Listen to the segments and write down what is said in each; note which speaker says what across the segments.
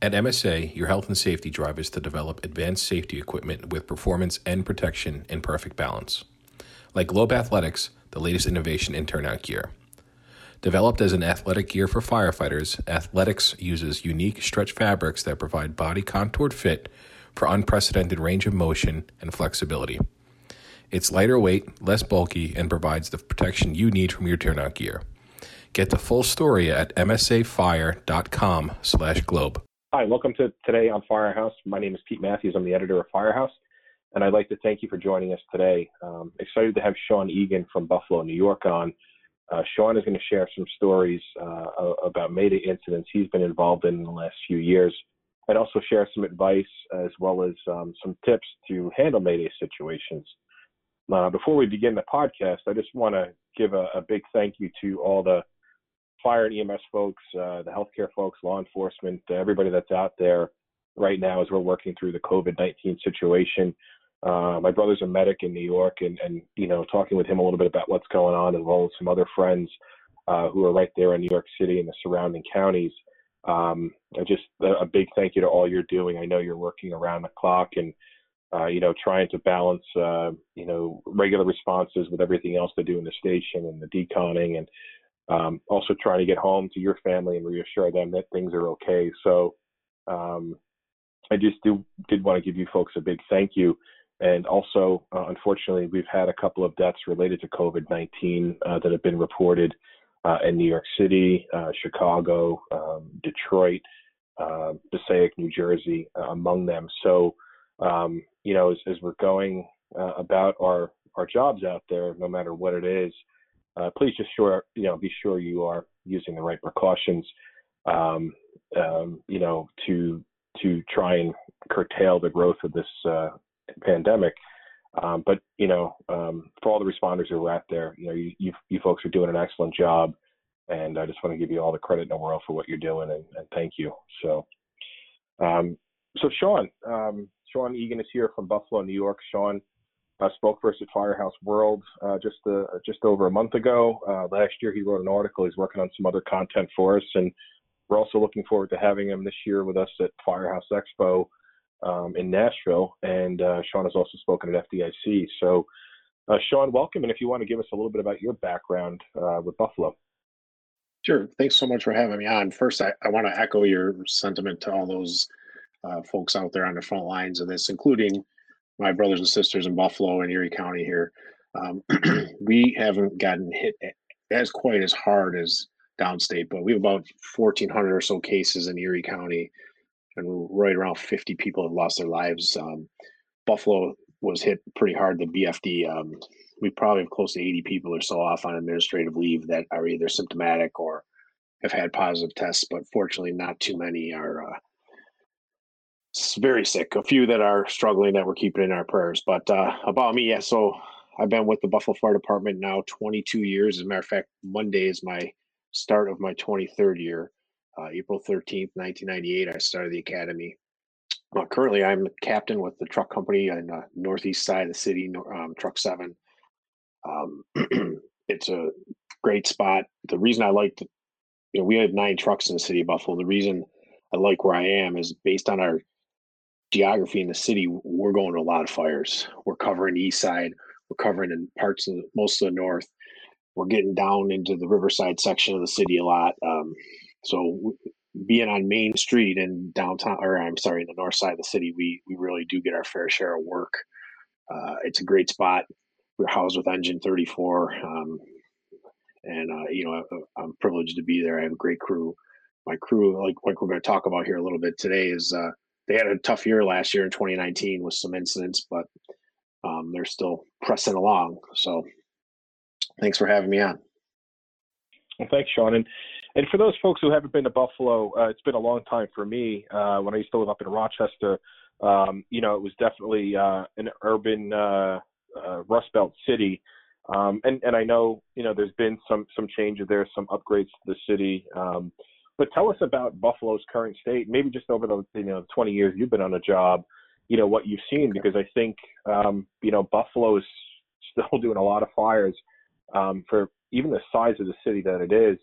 Speaker 1: At MSA, your health and safety drive is to develop advanced safety equipment with performance and protection in perfect balance. Like Globe Athletix, the latest innovation in turnout gear. Developed as an athletic gear for firefighters, Athletix uses unique stretch fabrics that provide body contoured fit for unprecedented range of motion and flexibility. It's lighter weight, less bulky, and provides the protection you need from your turnout gear. Get the full story at msafire.com slash globe.
Speaker 2: Hi, welcome to Today on Firehouse. My name is Pete Matthews. I'm the editor of Firehouse, and I'd like to thank you for joining us today. Um, excited to have Sean Eagen from Buffalo, New York on. Uh, Sean is going to share some stories uh, about Mayday incidents he's been involved in, in the last few years, and also share some advice as well as um, some tips to handle Mayday situations. Uh, before we begin the podcast, I just want to give a, a, big thank you to all the fire and EMS folks, uh, the healthcare folks, law enforcement, everybody that's out there right now as we're working through the COVID 19 situation. Uh, my brother's a medic in New York, and, and you know, talking with him a little bit about what's going on, as well as some other friends uh, who are right there in New York City and the surrounding counties. Um, just a, big thank you to all you're doing. I know you're working around the clock and uh, you know trying to balance uh, you know regular responses with everything else to do in the station and the deconning, and um, also trying to get home to your family and reassure them that things are okay. So um, I just do, did want to give you folks a big thank you. And also, uh, unfortunately, we've had a couple of deaths related to COVID 19 uh, that have been reported uh, in New York City, uh, Chicago, um, Detroit, uh, Passaic, New Jersey, uh, among them. So, um, you know, as, as we're going about our, our jobs out there, no matter what it is, please just sure, you know, be sure you are using the right precautions, um, um, you know, to to try and curtail the growth of this pandemic. Um, but you know, um, for all the responders who are out there, you know, you, you, you folks are doing an excellent job, and I just want to give you all the credit in the world for what you're doing, and, and thank you. So, um, so Sean, um, Sean Eagen is here from Buffalo, New York. Sean uh, spoke us at Firehouse World uh, just uh, just over a month ago. Uh, last year, he wrote an article. He's working on some other content for us, and we're also looking forward to having him this year with us at Firehouse Expo um, in Nashville, and uh, Sean has also spoken at FDIC. So, uh, Sean, welcome, and if you want to give us a little bit about your background with Buffalo.
Speaker 3: Sure. Thanks so much for having me on. First, I, I want to echo your sentiment to all those folks out there on the front lines of this, including my brothers and sisters in Buffalo and Erie County here. Um, we haven't gotten hit as quite as hard as downstate, but we have about 1,400 or so cases in Erie County and right around 50 people have lost their lives. Um, Buffalo was hit pretty hard. The BFD, um, we probably have close to 80 people or so off on administrative leave that are either symptomatic or have had positive tests, but fortunately, not too many are uh, very sick. A few that are struggling that we're keeping in our prayers. But uh, about me, yeah. So I've been with the Buffalo Fire Department now 22 years. As a matter of fact, Monday is my start of my 23rd year uh, April 13th, 1998, I started the academy. Uh, currently, I'm captain with the truck company on the northeast side of the city, um, Truck 7. Um, it's a great spot. The reason I like you know, we have nine trucks in the city of Buffalo. The reason I like where I am is based on our geography in the city, we're going to a lot of fires. We're covering the east side, we're covering in parts of most of the north. We're getting down into the riverside section of the city a lot. Um, so being on Main Street in downtown, or I'm sorry, in the north side of the city, we we really do get our fair share of work. Uh, it's a great spot. We're housed with Engine 34, um, and uh, you know I'm privileged to be there. I have a great crew. My crew, like like we're going to talk about here a little bit today, is uh, they had a tough year last year in 2019 with some incidents, but um, they're still pressing along. So thanks for having me on.
Speaker 2: Well, thanks, Sean. And and for those folks who haven't been to Buffalo, uh, it's been a long time for me. Uh, when I used to live up in Rochester, um, you know, it was definitely uh, an urban uh, uh, Rust Belt city. Um, and and I know you know there's been some some changes there, some upgrades to the city. Um, but tell us about Buffalo's current state, maybe just over the you know 20 years you've been on the job, you know what you've seen, because I think um, you know Buffalo's still doing a lot of fires um, for even the size of the city that it is.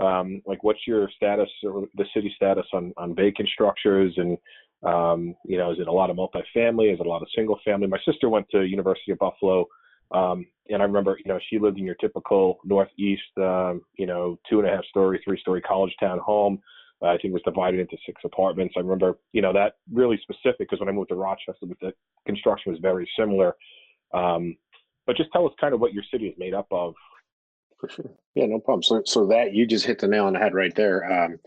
Speaker 2: Um, like, what's your status or the city status on on vacant structures and um, you know, is it a lot of multifamily? Is it a lot of single family? My sister went to University of Buffalo, um, and I remember, you know, she lived in your typical Northeast, um, you know, two and a half story, three story college town home. Uh, I think it was divided into six apartments. I remember, you know, that really specific because when I moved to Rochester, the construction was very similar. Um, but just tell us kind of what your city is made up of.
Speaker 3: For sure. Yeah, no problem. So, so that you just hit the nail on the head right there. Um,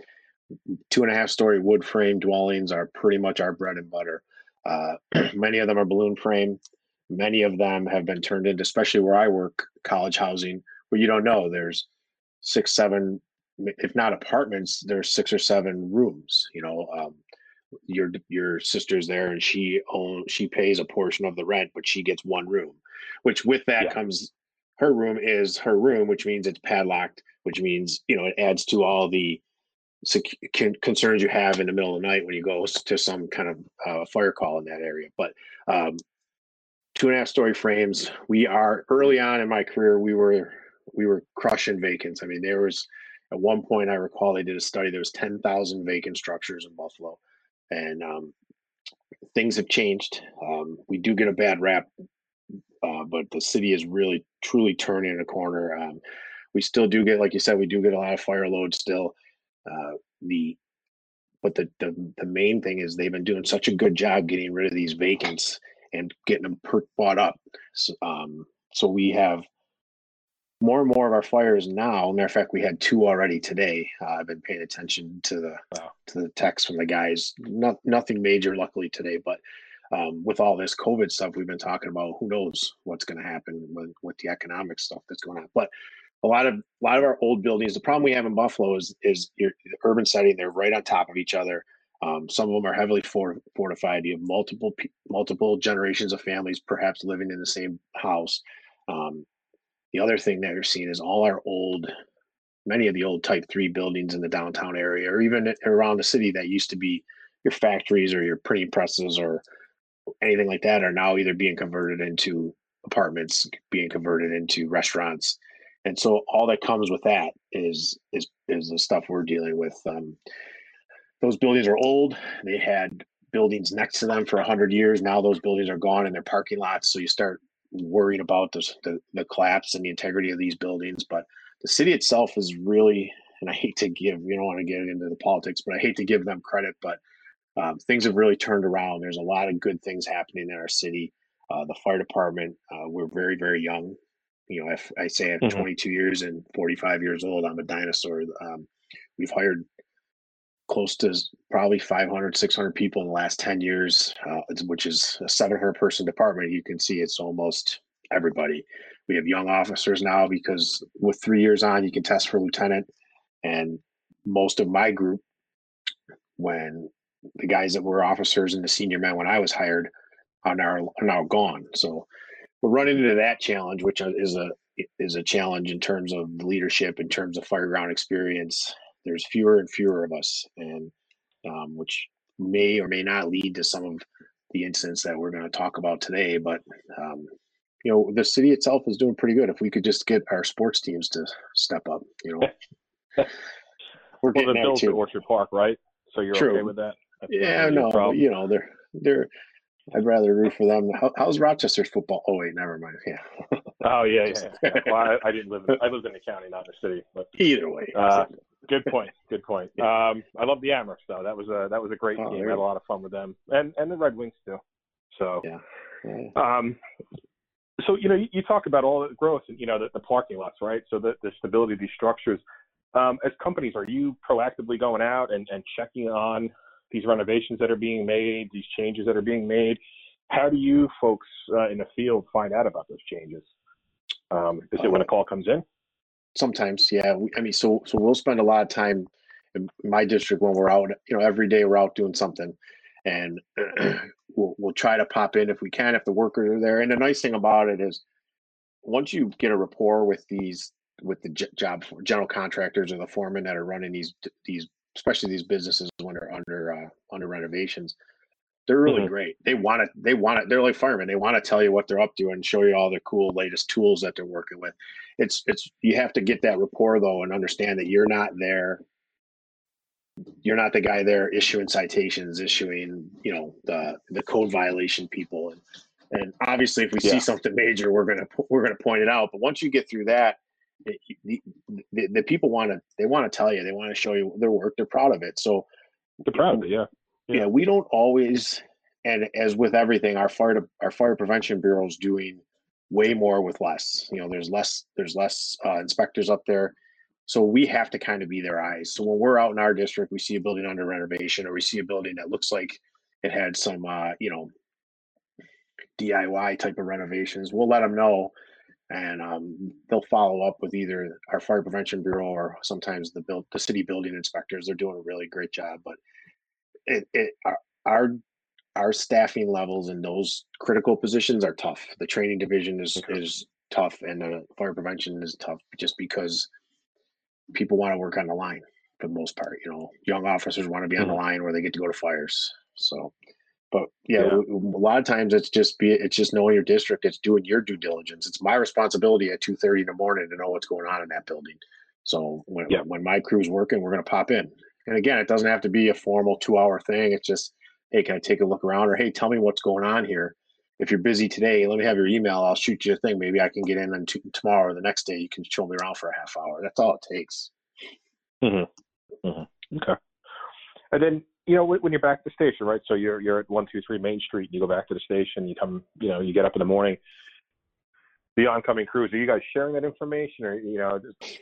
Speaker 3: two and a half story wood frame dwellings are pretty much our bread and butter. Uh, many of them are balloon frame. Many of them have been turned into, especially where I work, college housing, where you don't know there's six, seven, if not apartments, there's six or seven rooms. You know, um, your your sister's there and she owns she pays a portion of the rent, but she gets one room. Which with that yeah. comes her room is her room, which means it's padlocked, which means you know it adds to all the concerns you have in the middle of the night when you go to some kind of uh, fire call in that area. But um, two and a half story frames. We are early on in my career. We were we were crushing vacants. I mean, there was at one point I recall they did a study. There was ten thousand vacant structures in Buffalo, and um, things have changed. Um, we do get a bad rap, uh, but the city is really truly turning a corner. Um, we still do get, like you said, we do get a lot of fire load still. Uh, the but the, the the main thing is they've been doing such a good job getting rid of these vacants and getting them per- bought up. So, um, so we have more and more of our fires now. Matter of fact, we had two already today. Uh, I've been paying attention to the wow. to the text from the guys. Not nothing major, luckily today, but um, with all this COVID stuff we've been talking about, who knows what's going to happen with with the economic stuff that's going on. But a lot of a lot of our old buildings. The problem we have in Buffalo is is your the urban setting. They're right on top of each other. Um, some of them are heavily fortified. You have multiple multiple generations of families perhaps living in the same house. Um, the other thing that you're seeing is all our old, many of the old Type Three buildings in the downtown area, or even around the city that used to be your factories or your printing presses or anything like that, are now either being converted into apartments, being converted into restaurants and so all that comes with that is is is the stuff we're dealing with. Um, those buildings are old. They had buildings next to them for hundred years. Now those buildings are gone and they're parking lots. So you start worrying about this, the the collapse and the integrity of these buildings. But the city itself is really, and I hate to give you don't want to get into the politics, but I hate to give them credit, but um, things have really turned around. There's a lot of good things happening in our city. Uh, the fire department, uh, we're very, very young you know, if I say I'm mm-hmm. 22 years and 45 years old, I'm a dinosaur. Um, we've hired close to probably 500, 600 people in the last 10 years, uh, which is a 700 person department. You can see it's almost everybody. We have young officers now because with three years on, you can test for lieutenant. And most of my group, when the guys that were officers and the senior men when I was hired, are now, are now gone. So we're running into that challenge, which is a is a challenge in terms of leadership, in terms of fireground experience. There's fewer and fewer of us, and um, which may or may not lead to some of the incidents that we're going to talk about today. But um, you know, the city itself is doing pretty good. If we could just get our sports teams to step up, you know,
Speaker 2: we're getting well, the Bills at Orchard Park, right? So you're True. okay with that?
Speaker 3: That's yeah, no, you know, they're they're I'd rather root for them. How, how's Rochester's football? Oh wait, never mind.
Speaker 2: Yeah. oh yeah, yeah. yeah. Well, I, I, didn't live. In, I lived in the county, not in the city. But
Speaker 3: either way.
Speaker 2: Uh, good point. Good point. Um, I love the Amerks though. That was a that was a great oh, team. I had a lot of fun with them, and and the Red Wings too. So
Speaker 3: yeah. yeah.
Speaker 2: Um, so you know you, you, talk about all the growth and you know the, the parking lots, right? So the, the stability of these structures. Um, as companies, are you proactively going out and, and checking on these renovations that are being made, these changes that are being made. How do you folks uh, in the field find out about those changes? Um, is it when a call comes in?
Speaker 3: Sometimes, yeah. We, I mean, so so we'll spend a lot of time in my district when we're out. You know, every day we're out doing something, and we'll we'll try to pop in if we can if the workers are there. And the nice thing about it is, once you get a rapport with these with the job general contractors or the foremen that are running these these especially these businesses when they're under uh, under renovations. They're really mm-hmm. great. They want to. They want it. They're like firemen. They want to tell you what they're up to and show you all the cool latest tools that they're working with. It's it's you have to get that rapport though and understand that you're not there. You're not the guy there issuing citations, issuing you know the the code violation people, and and obviously if we yeah. see something major, we're gonna we're gonna point it out. But once you get through that, it, the, the, the people want to they want to tell you, they want to show you their work. They're proud of it. So
Speaker 1: they're proud of it. Yeah
Speaker 3: yeah. yeah, we don't always, and as with everything, our fire our fire prevention bureau is doing way more with less. You know, there's less there's less uh, inspectors up there, so we have to kind of be their eyes. So when we're out in our district, we see a building under renovation, or we see a building that looks like it had some, uh, you know, DIY type of renovations. We'll let them know, and um, they'll follow up with either our fire prevention bureau or sometimes the build the city building inspectors. They're doing a really great job, but it, it our our staffing levels in those critical positions are tough. The training division is okay. is tough, and the fire prevention is tough just because people want to work on the line for the most part. You know, young officers want to be on the mm-hmm. line where they get to go to fires. So, but yeah, yeah, a lot of times it's just be it's just knowing your district. It's doing your due diligence. It's my responsibility at two thirty in the morning to know what's going on in that building. So when yeah. when my crew's working, we're going to pop in and again, it doesn't have to be a formal two hour thing. It's just, hey, can I take a look around? Or hey, tell me what's going on here. If you're busy today, let me have your email. I'll shoot you a thing. Maybe I can get in and t- tomorrow or the next day. You can show me around for a half hour. That's all it takes.
Speaker 1: Mm-hmm. Mm-hmm. Okay. And then you know when you're back at the station, right? So you're you're at one two three Main Street. And you go back to the station. You come. You know you get up in the morning. The oncoming crews. Are you guys sharing that information, or you know? Just,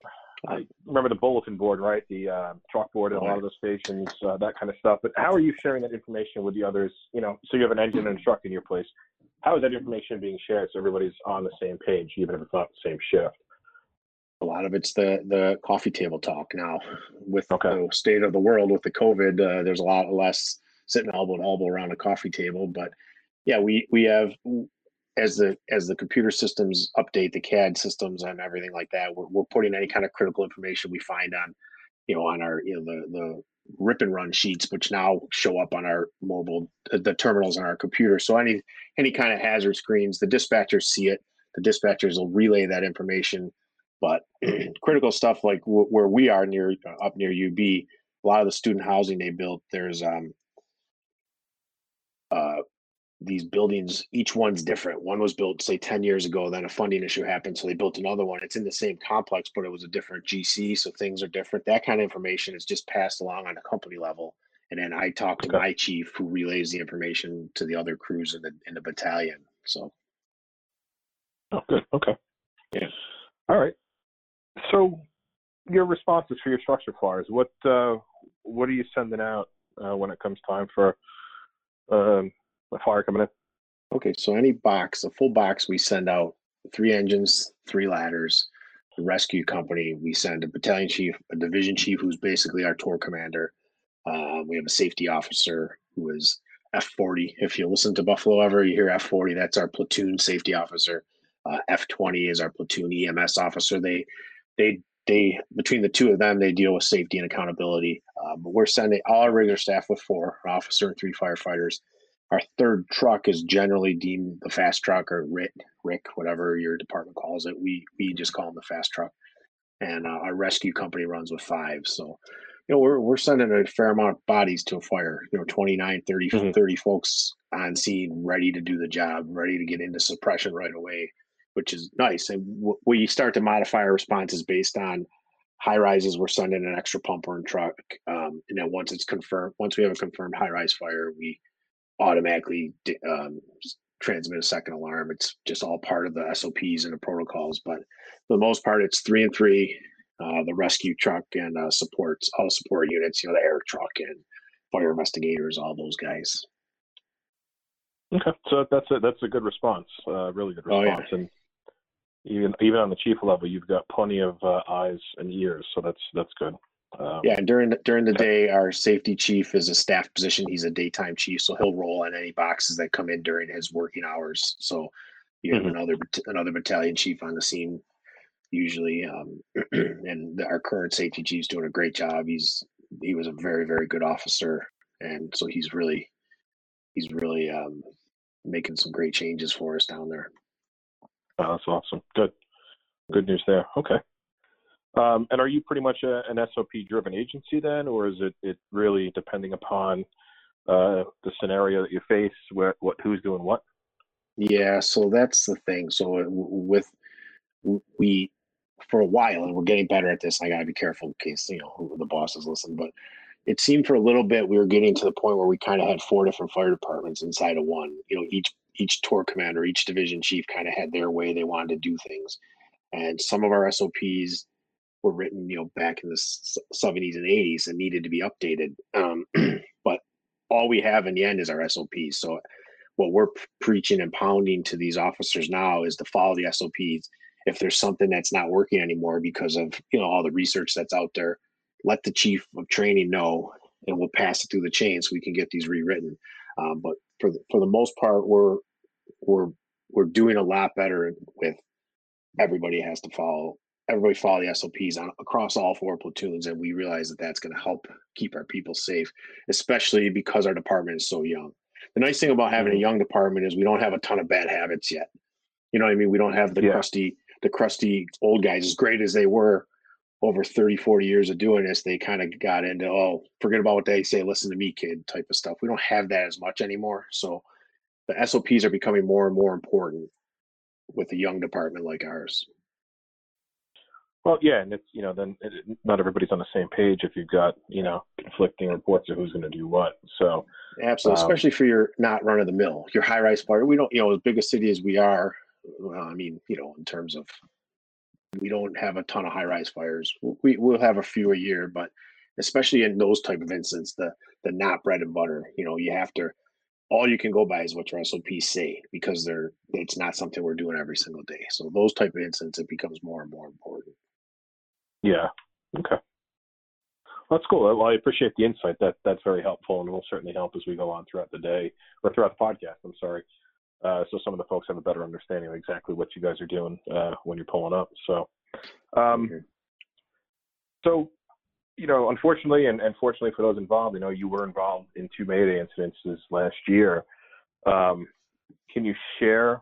Speaker 1: I remember the bulletin board, right? The uh, chalkboard at a lot of the stations, uh, that kind of stuff. But how are you sharing that information with the others? You know, so you have an engine and a truck in your place. How is that information being shared so everybody's on the same page, even if it's not the same shift?
Speaker 3: A lot of it's the the coffee table talk now. With okay. the state of the world with the COVID, uh, there's a lot less sitting elbow to elbow around a coffee table. But yeah, we we have as the as the computer systems update the CAD systems and everything like that, we're, we're putting any kind of critical information we find on, you know, on our you know the the rip and run sheets, which now show up on our mobile uh, the terminals on our computer. So any any kind of hazard screens, the dispatchers see it. The dispatchers will relay that information. But critical stuff like w- where we are near uh, up near UB, a lot of the student housing they built, there's um, uh, these buildings, each one's different. One was built, say, 10 years ago, then a funding issue happened. So they built another one. It's in the same complex, but it was a different GC. So things are different. That kind of information is just passed along on a company level. And then I talk to okay. my chief who relays the information to the other crews in the in the battalion. So
Speaker 1: Oh good. Okay.
Speaker 3: Yeah.
Speaker 1: All right. So your responses for your structure fires, what uh what are you sending out uh, when it comes time for um the fire coming in?
Speaker 3: Okay, so any box, a full box, we send out three engines, three ladders. The rescue company, we send a battalion chief, a division chief, who's basically our tour commander. Uh, we have a safety officer who is F40. If you listen to Buffalo ever, you hear F40. That's our platoon safety officer. Uh, F20 is our platoon EMS officer. They, they, they between the two of them, they deal with safety and accountability. Um, we're sending all our regular staff with four officer and three firefighters our third truck is generally deemed the fast truck or Rick, Rick, whatever your department calls it. We we just call them the fast truck, and uh, our rescue company runs with five. So, you know, we're we're sending a fair amount of bodies to a fire. You know, 29, 30, mm-hmm. 30 folks on scene, ready to do the job, ready to get into suppression right away, which is nice. And w- we start to modify our responses based on high rises. We're sending an extra pumper and truck, um, and then once it's confirmed, once we have a confirmed high rise fire, we automatically um, transmit a second alarm. It's just all part of the SOPs and the protocols. But for the most part, it's three and three. Uh, the rescue truck and uh, supports all support units. You know, the air truck and fire investigators, all those guys.
Speaker 1: Okay, so that's a that's a good response. Uh, really good response, oh, yeah. and even even on the chief level, you've got plenty of uh, eyes and ears. So that's that's good.
Speaker 3: Um, yeah, and during the, during the day, our safety chief is a staff position. He's a daytime chief, so he'll roll on any boxes that come in during his working hours. So you have mm-hmm. another another battalion chief on the scene usually, um, and the, our current safety chief's doing a great job. He's he was a very very good officer, and so he's really he's really um, making some great changes for us down there.
Speaker 2: Oh, that's awesome. Good, good news there. Okay. Um, and are you pretty much a, an SOP driven agency then, or is it, it really depending upon uh, the scenario that you face, where, what who's doing what?
Speaker 3: Yeah, so that's the thing. So uh, with we for a while, and we're getting better at this. I got to be careful in case you know the bosses listen, but it seemed for a little bit we were getting to the point where we kind of had four different fire departments inside of one. You know, each each tour commander, each division chief kind of had their way they wanted to do things, and some of our SOPs were written, you know, back in the 70s and 80s and needed to be updated. Um, but all we have in the end is our SOPs. So what we're preaching and pounding to these officers now is to follow the SOPs. If there's something that's not working anymore because of you know all the research that's out there, let the chief of training know, and we'll pass it through the chain so we can get these rewritten. Um, but for the, for the most part, we're we're we're doing a lot better with everybody has to follow everybody follow the SOPs on across all four platoons, and we realize that that's going to help keep our people safe, especially because our department is so young. The nice thing about having a mm-hmm. young department is we don't have a ton of bad habits yet. You know what I mean? We don't have the yeah. crusty the crusty old guys as great as they were over 30 40 years of doing this they kind of got into oh forget about what they say listen to me kid type of stuff we don't have that as much anymore so the sops are becoming more and more important with a young department like ours
Speaker 2: well yeah and it's you know then it, not everybody's on the same page if you've got you know conflicting reports of who's going to do what so
Speaker 3: absolutely um, especially for your not run of the mill your high rise fire we don't you know as big a city as we are well, i mean you know in terms of we don't have a ton of high rise fires. We will have a few a year, but especially in those type of incidents, the the not bread and butter. You know, you have to. All you can go by is what your SOPs say because they're it's not something we're doing every single day. So those type of incidents, it becomes more and more important.
Speaker 2: Yeah. Okay. Well, that's cool. Well, I appreciate the insight. That that's very helpful, and will certainly help as we go on throughout the day or throughout the podcast. I'm sorry uh, so some of the folks have a better understanding of exactly what you guys are doing uh, when you're pulling up. So, um, so you know, unfortunately, and, and fortunately for those involved, you know, you were involved in two Mayday incidences last year. Um, can you share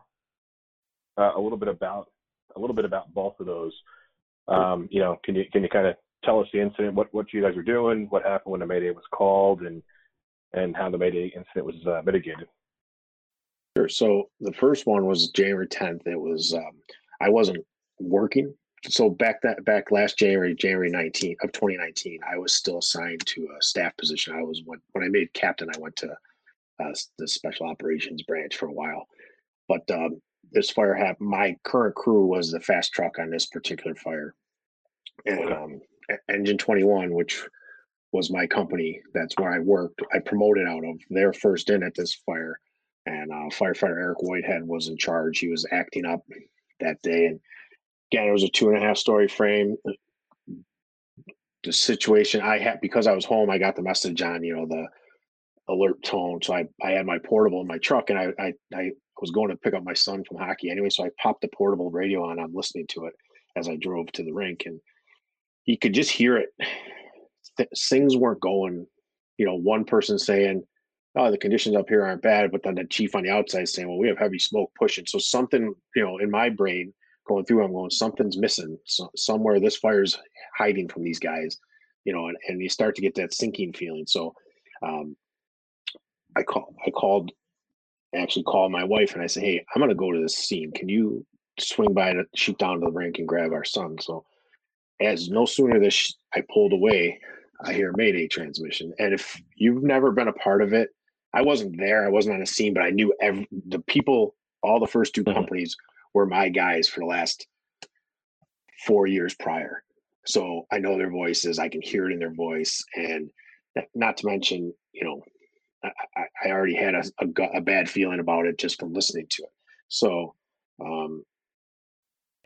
Speaker 2: uh, a little bit about a little bit about both of those? Um, you know, can you can you kind of tell us the incident, what what you guys were doing, what happened when the Mayday was called, and and how the Mayday incident was uh, mitigated?
Speaker 3: Sure. So the first one was January 10th. It was um, I wasn't working. So back that back last January, January 19th of 2019, I was still assigned to a staff position. I was when when I made captain, I went to uh, the special operations branch for a while. But um, this fire happened. My current crew was the fast truck on this particular fire, and um, Engine 21, which was my company. That's where I worked. I promoted out of. Their first in at this fire and uh, firefighter Eric Whitehead was in charge. He was acting up that day, and again, it was a two and a half story frame. The situation I had because I was home, I got the message on you know the alert tone. So I, I had my portable in my truck, and I, I I was going to pick up my son from hockey anyway. So I popped the portable radio on. I'm listening to it as I drove to the rink, and you could just hear it. Things weren't going. You know, one person saying oh, the conditions up here aren't bad, but then the chief on the outside saying, well, we have heavy smoke pushing. So something, you know, in my brain going through, I'm going, something's missing. So somewhere this fire's hiding from these guys, you know, and, and you start to get that sinking feeling. So um, I call, I called, actually called my wife and I said, hey, I'm going to go to this scene. Can you swing by to shoot down to the rink and grab our son? So as no sooner this I pulled away, I hear Mayday transmission. And if you've never been a part of it, I wasn't there. I wasn't on a scene, but I knew every, the people. All the first 2 mm-hmm. companies were my guys for the last four years prior. So I know their voices. I can hear it in their voice, and not to mention, you know, I, I already had a, a, a, bad feeling about it just from listening to it. So um,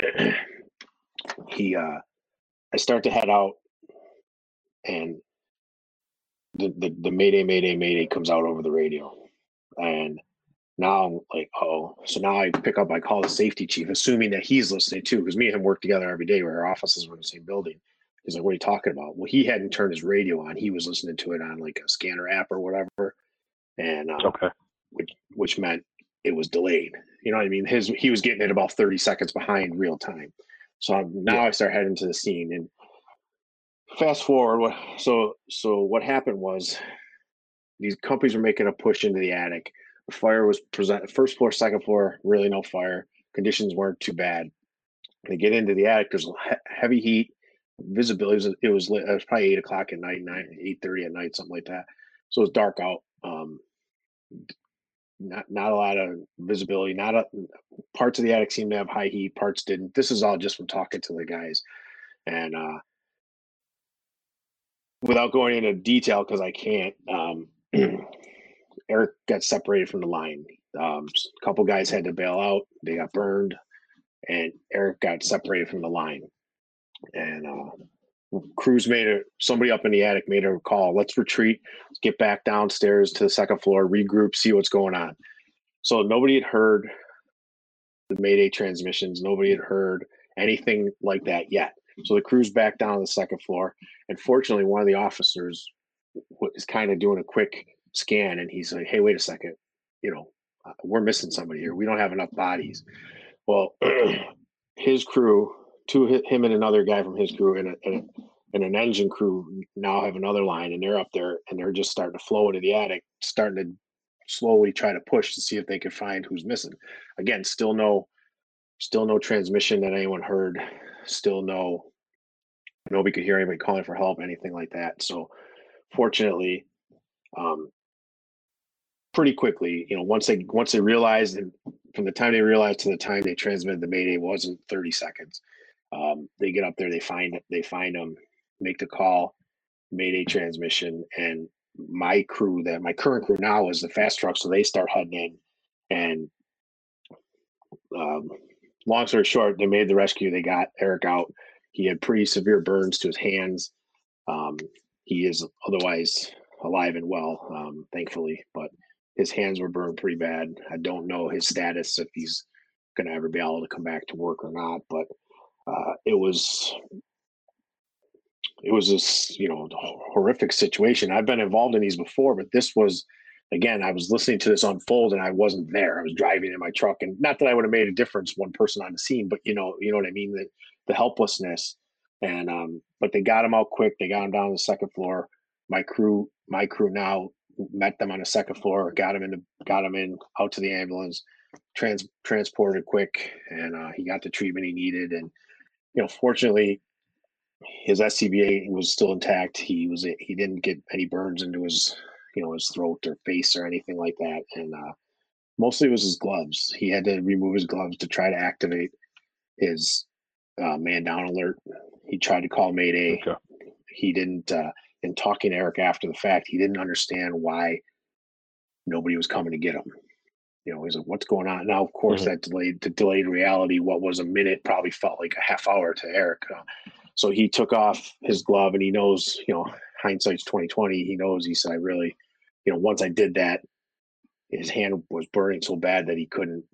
Speaker 3: he, uh, I start to head out, and the, the, the Mayday, Mayday, Mayday comes out over the radio. And now I'm like, oh, so now I pick up, I call the safety chief, assuming that he's listening too, because me and him work together every day where our offices were in the same building. He's like, what are you talking about? Well, he hadn't turned his radio on. He was listening to it on like a scanner app or whatever. And uh,
Speaker 2: okay.
Speaker 3: which meant it was delayed. You know what I mean? His he was getting it about 30 seconds behind real time. So I'm, now yeah. I start heading to the scene and fast forward. What so so what happened was these companies were making a push into the attic. The fire was present first floor, second floor, really no fire. Conditions weren't too bad. They get into the attic. There's heavy heat, visibility. It was, it was, lit. it was probably eight o'clock at night, nine eight thirty at night, something like that. So it was dark out. Um, not not a lot of visibility. Not a, parts of the attic seemed to have high heat. Parts didn't. This is all just from talking to the guys, and uh, without going into detail because I can't. Um, Eric got separated from the line. Um, a couple guys had to bail out. They got burned, and Eric got separated from the line. And uh, crews made a somebody up in the attic made a call. Let's retreat. Get back downstairs to the second floor, regroup, see what's going on. So nobody had heard the Mayday transmissions. Nobody had heard anything like that yet. So the crew's back down on the second floor. And fortunately, one of the officers is kind of doing a quick scan and he's like, hey, wait a second. You know, uh, we're missing somebody here. We don't have enough bodies. Well, his crew, two him and another guy from his crew and, a, and, a, and an engine crew now have another line and they're up there and they're just starting to flow into the attic, starting to slowly try to push to see if they can find who's missing. Again, still no still no transmission that anyone heard still no nobody could hear anybody calling for help, anything like that. So fortunately, um, pretty quickly, you know, once they once they realized and from the time they realized to the time they transmitted the mayday wasn't 30 seconds. Um, they get up there, they find they find them, make the call, mayday transmission, and my crew that my current crew now is the fast truck, so they start heading in and um, long story short, they made the rescue. They got Eric out. He had pretty severe burns to his hands. Um, he is otherwise alive and well, um, thankfully, but his hands were burned pretty bad. I don't know his status if he's going to ever be able to come back to work or not, but uh, it was it was this you know horrific situation. I've been involved in these before, but this was again, I was listening to this unfold and I wasn't there. I was driving in my truck, and not that I would have made a difference, one person on the scene, but you know, you know what I mean. The, the helplessness, and um, but they got him out quick. They got him down to the second floor. My crew, my crew now met them on the second floor, got him in, the, got him in out to the ambulance, trans transported quick, and uh, he got the treatment he needed. And you know, fortunately, his SCBA was still intact. He was he didn't get any burns into his you know his throat or face or anything like that. And uh, mostly it was his gloves. He had to remove his gloves to try to activate his uh, man down alert. He tried to call Mayday. Okay. He didn't. Uh, in talking to Eric after the fact, he didn't understand why nobody was coming to get him. You know, he's like, "What's going on?" Now, of course, mm-hmm. that delayed the delayed reality. What was a minute probably felt like a half hour to Eric. Uh, so he took off his glove, and he knows, you know, hindsight's twenty twenty. He knows. He said, "I really you know, once I did that, his hand was burning so bad that he couldn't,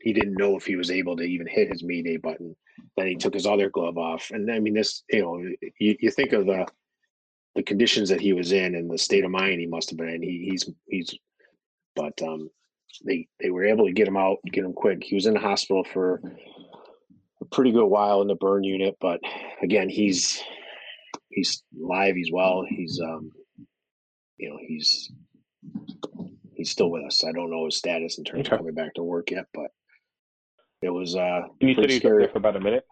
Speaker 3: he didn't know if he was able to even hit his Mayday button. Then he took his other glove off. And I mean, this, you know, you, you think of the, the conditions that he was in and the state of mind he must have been in. He, he's, he's, but, um, they, they were able to get him out, get him quick. He was in the hospital for a pretty good while in the burn unit, but again, he's, he's live. He's well. He's, um, you know, he's he's still with us. I don't know his status in terms okay. of coming back to work yet, but it was uh
Speaker 2: and you said he's there for about a minute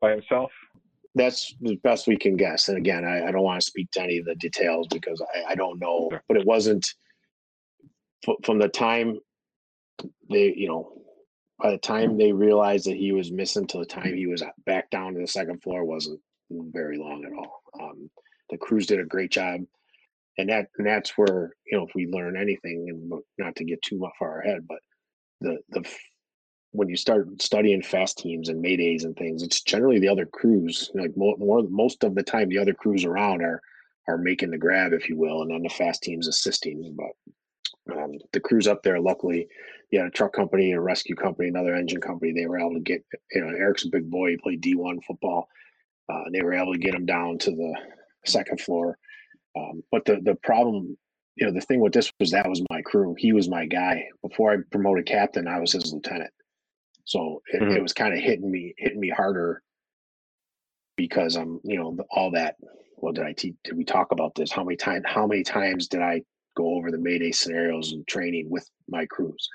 Speaker 2: by himself.
Speaker 3: That's the best we can guess. And again, I, I don't want to speak to any of the details because I, I don't know. But it wasn't from the time they, you know, by the time they realized that he was missing to the time he was back down to the second floor wasn't very long at all. Um, the crews did a great job and that and that's where you know if we learn anything and not to get too far ahead but the the when you start studying fast teams and maydays and things it's generally the other crews like more most of the time the other crews around are are making the grab if you will and then the fast teams assisting but um, the crews up there luckily you had a truck company a rescue company another engine company they were able to get you know eric's a big boy he played d1 football uh, they were able to get him down to the second floor um, but the the problem you know, the thing with this was that was my crew. He was my guy. Before I promoted captain, I was his lieutenant. So it, mm-hmm. it was kind of hitting me, hitting me harder because I'm, you know, all that. Well, did I teach? Did we talk about this? How many times? How many times did I go over the Mayday scenarios and training with my crews?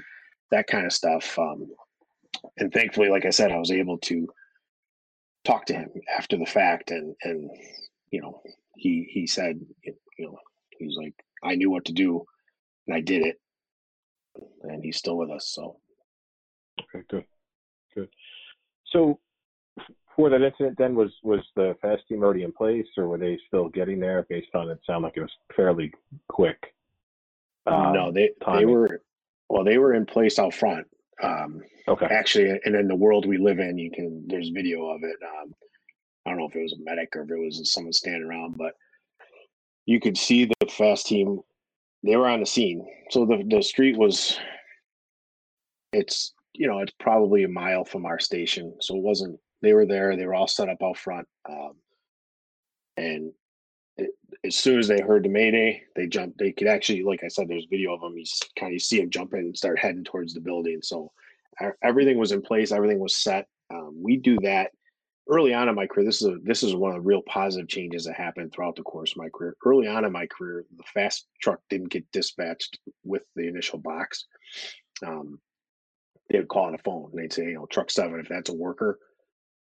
Speaker 3: That kind of stuff. Um, and thankfully, like I said, I was able to talk to him after the fact, and and you know, he he said, you know, he's like, I knew what to do, and I did it, and he's still with us. So,
Speaker 2: okay, good, good. So, for that incident, then was was the fast team already in place, or were they still getting there? Based on it, sound like it was fairly quick.
Speaker 3: Um, no, they timing. they were well, they were in place out front. Um, okay. Actually, and in the world we live in, you can there's video of it. Um, I don't know if it was a medic or if it was someone standing around, but you could see the fast team. They were on the scene, so the the street was. It's you know it's probably a mile from our station, so it wasn't. They were there. They were all set up out front, um, and as soon as they heard the mayday, they jumped. They could actually, like I said, there's video of them. You kind of see them jumping and start heading towards the building. So everything was in place. Everything was set. Um, we do that early on in my career, this is a, this is one of the real positive changes that happened throughout the course of my career. Early on in my career, the fast truck didn't get dispatched with the initial box. Um, they would call on a phone and they'd say, you know, truck seven, if that's a worker,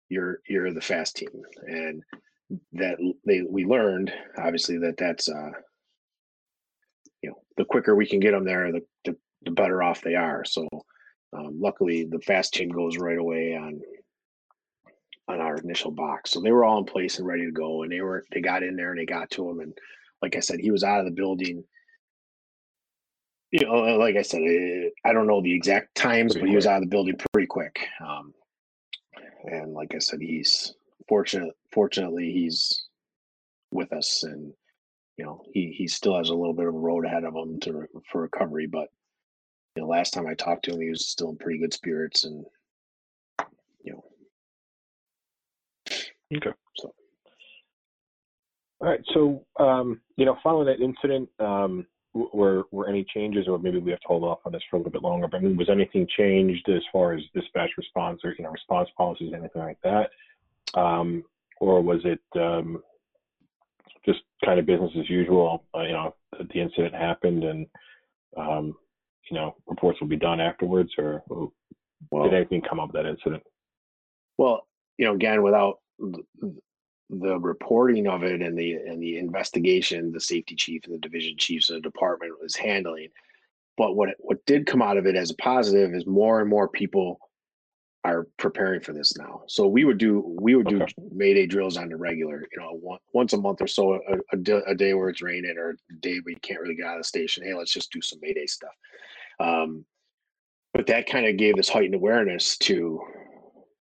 Speaker 3: you're you're the fast team, and that they we learned obviously that that's uh, you know the quicker we can get them there, the the, the better off they are. So. Um, luckily, the fast team goes right away on on our initial box. So they were all in place and ready to go. And they were they got in there and they got to him. And like I said, he was out of the building. You know, like I said, eh, I don't know the exact times, pretty but quick. he was out of the building pretty quick. Um, and like I said, he's fortunate. Fortunately, he's with us, and you know, he he still has a little bit of a road ahead of him to for recovery. But you know, last time I talked to him, he was still in pretty good spirits, and you know.
Speaker 2: Okay. So, all right. So, um, you know, following that incident, um, were were any changes, or maybe we have to hold off on this for a little bit longer? But I mean, was anything changed as far as dispatch response or you know response policies, anything like that, um, or was it um, just kind of business as usual? Uh, you know, the incident happened, and um, you know, reports will be done afterwards, or, or well, did anything come up with that incident?
Speaker 3: Well, you know, again, without the reporting of it and the and the investigation the safety chief and the division chiefs of the department was handling but what what did come out of it as a positive is more and more people are preparing for this now. So we would do we would do okay. mayday drills on the regular you know one, once a month or so a, a, a, day where it's raining or a day where you can't really get out of the station hey let's just do some mayday stuff. Um, but that kind of gave this heightened awareness to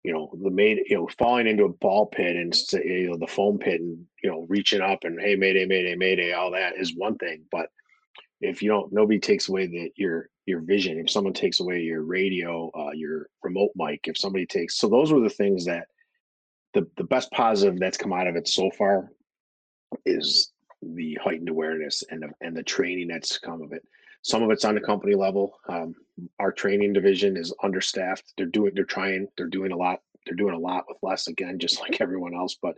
Speaker 3: you know the made you know falling into a ball pit and you know the foam pit and you know reaching up and hey mayday mayday mayday all that is one thing. But if you don't nobody takes away the your your vision if someone takes away your radio uh, your remote mic if somebody takes so those were the things that the the best positive that's come out of it so far is the heightened awareness and the, and the training that's come of it some of it's on the company level. Um, our training division is understaffed. They're doing, they're trying, they're doing a lot. They're doing a lot with less again, just like everyone else. But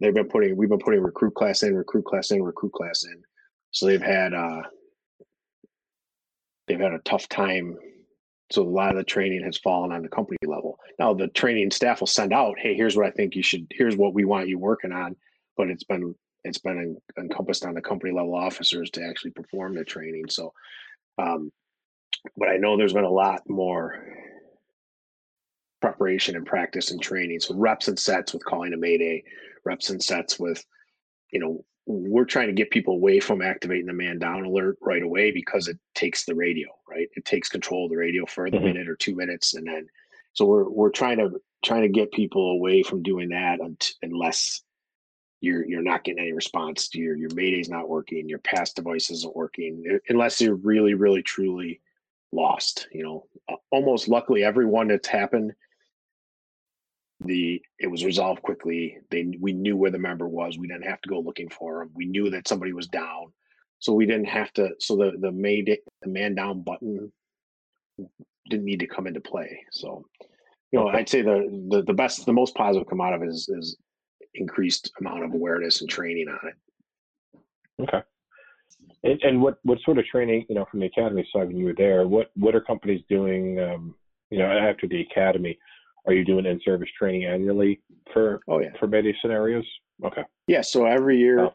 Speaker 3: they've been putting, we've been putting recruit class in, recruit class in, recruit class in. So they've had, uh, they've had a tough time. So a lot of the training has fallen on the company level. Now the training staff will send out, hey, here's what I think you should, here's what we want you working on. But it's been it's been encompassed on the company level officers to actually perform the training. So, um, but I know there's been a lot more preparation and practice and training. So reps and sets with calling a mayday, reps and sets with, you know, we're trying to get people away from activating the man down alert right away because it takes the radio, right? It takes control of the radio for the mm-hmm. minute or two minutes, and then so we're we're trying to trying to get people away from doing that unless you're you're not getting any response to your your Mayday's not working, your pass device isn't working, unless you're really, really, truly lost. You know, almost luckily, everyone that's happened, the it was resolved quickly. They we knew where the member was. We didn't have to go looking for him. We knew that somebody was down, so we didn't have to. So the the made it, the man down button didn't need to come into play. So you know, I'd say the, the the best, the most positive come out of it is is increased amount of awareness and training on it.
Speaker 2: Okay. And, and, what what sort of training, you know, from the academy side when you were there, what what are companies doing, um, you know, after the academy? Are you doing in-service training annually for
Speaker 3: oh yeah
Speaker 2: for Mayday scenarios? Okay.
Speaker 3: Yeah. So every year, oh.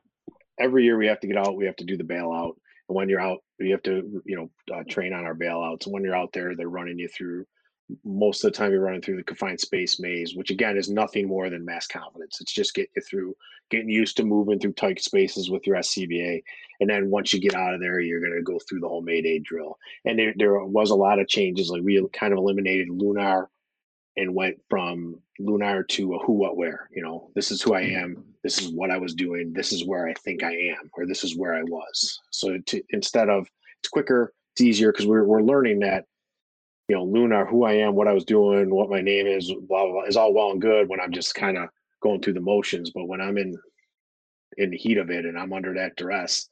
Speaker 3: every year we have to get out. We have to do the bailout. And when you're out, you have to you know uh, train on our bailouts. And when you're out there, they're running you through most of the time you're running through the confined space maze, which again is nothing more than mask confidence. It's just getting you through, getting used to moving through tight spaces with your SCBA. And then once you get out of there, you're going to go through the whole Mayday drill. And there, there was a lot of changes. Like we kind of eliminated Lunar and went from Lunar to a who, what, where. You know, this is who I mm. am. This is what I was doing. This is where I think I am, or this is where I was. So to, instead of, it's quicker, it's easier because we're, we're learning that you know, Lunar, who I am, what I was doing, what my name is, blah blah, blah is all well and good when I'm just kind of going through the motions. But when I'm in in the heat of it and I'm under that duress,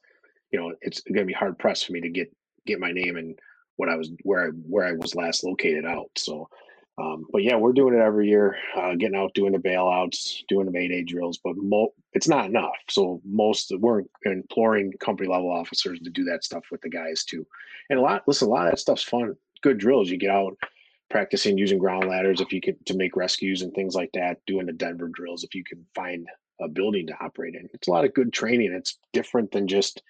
Speaker 3: you know, it's going to be hard pressed for me to get get my name and what I was where I where I was last located out. So, um, but yeah, we're doing it every year, uh, getting out, doing the bailouts, doing the Mayday drills. But mo- it's not enough. So most we're imploring company level officers to do that stuff with the guys too. And a lot, listen, a lot of that stuff's fun good drills. You get out practicing using ground ladders if you can to make rescues and things like that. Doing the Denver drills if you can find a building to operate in. It's a lot of good training. It's different than just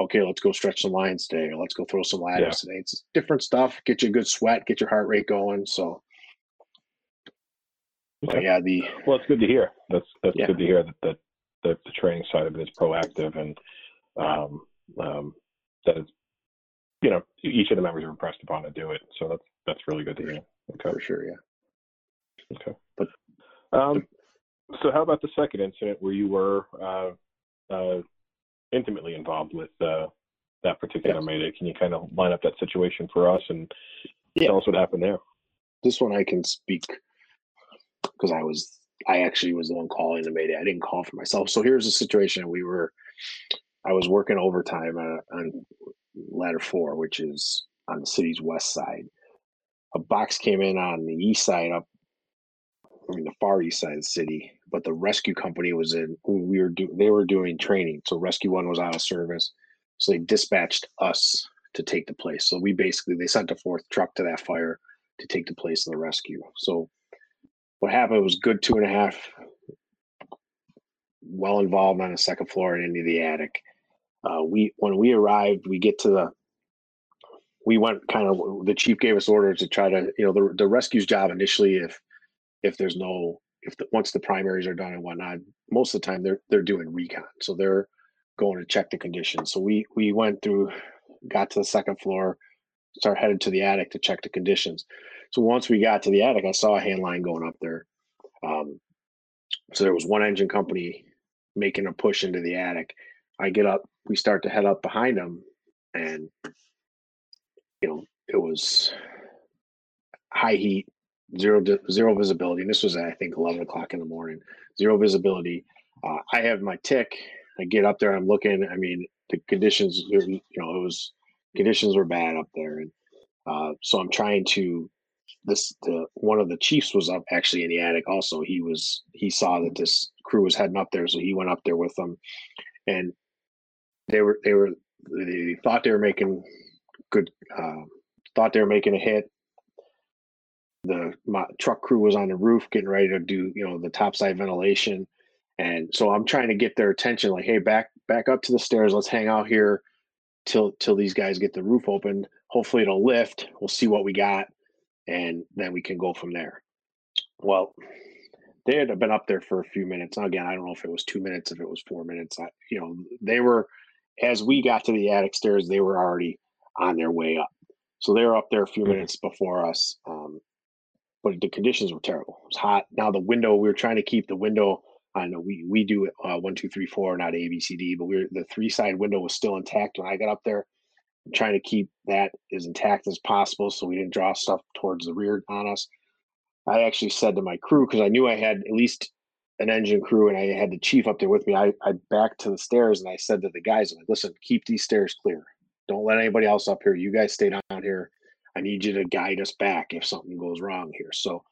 Speaker 3: okay, let's go stretch some lines today or let's go throw some ladders yeah. today. It's different stuff. Get you a good sweat, get your heart rate going. So
Speaker 2: okay. yeah, the well, it's good to hear. That's that's yeah. good to hear that that the, the training side of it is proactive and um, um, that it's you know, each of the members are impressed upon to do it. So that's that's really good to hear.
Speaker 3: Okay. For sure, yeah.
Speaker 2: Okay. But um, so how about the second incident where you were uh, uh, intimately involved with uh, that particular yes. mayday? Can you kind of line up that situation for us and yeah. tell us what happened there?
Speaker 3: This one I can speak because I was I actually was the one calling the mayday. I didn't call for myself. So here's the situation: we were I was working overtime uh, on ladder four, which is on the city's west side. A box came in on the east side, up I mean the far east side of the city, but the rescue company was in. We were do, they were doing training, so rescue one was out of service, so they dispatched us to take the place. So we basically they sent a fourth truck to that fire to take the place of the rescue. So what happened was good two and a half well involved on the second floor and into the attic. Uh, we when we arrived, we get to the we went kind of the chief gave us orders to try to you know the the rescue's job initially if if there's no if the, once the primaries are done and whatnot most of the time they're they're doing recon. So they're going to check the conditions. So we we went through got to the second floor start headed to the attic to check the conditions so once we got to the attic i saw a hand line going up there um, so there was one engine company making a push into the attic I get up, we start to head up behind them, and you know it was high heat, zero zero visibility. And this was at I think eleven o'clock in the morning, zero visibility. Uh, I have my TIC. I get up there. I'm looking. I mean, the conditions. You know, it was conditions were bad up there, and uh, so I'm trying to. This the one of the chiefs was up actually in the attic. Also, he was he saw that this crew was heading up there, so he went up there with them, and they were they were they thought they were making good uh, thought they were making a hit. The my truck crew was on the roof getting ready to do you know the topside ventilation. And so i'm trying to get their attention like hey back back up to the stairs. Let's hang out here till till these guys get the roof open hopefully it'll lift we'll see what we got and then we can go from there well they had been up there for a few minutes Now, again i don't know if it was two minutes if it was four minutes I, you know they were as we got to the attic stairs, they were already on their way up. So they were up there a few mm-hmm. minutes before us. Um, but the conditions were terrible. It was hot. Now the window, we were trying to keep the window. I know we we do uh, one two three four, not A B C D, but we are the three side window was still intact when I got up there. I'm trying to keep that as intact as possible, so we didn't draw stuff towards the rear on us. I actually said to my crew because I knew I had at least an engine crew and I had the chief up there with me, I, I backed to the stairs and I said to the guys, I'm like, listen, keep these stairs clear. Don't let anybody else up here. You guys stay down here. I need you to guide us back if something goes wrong here. So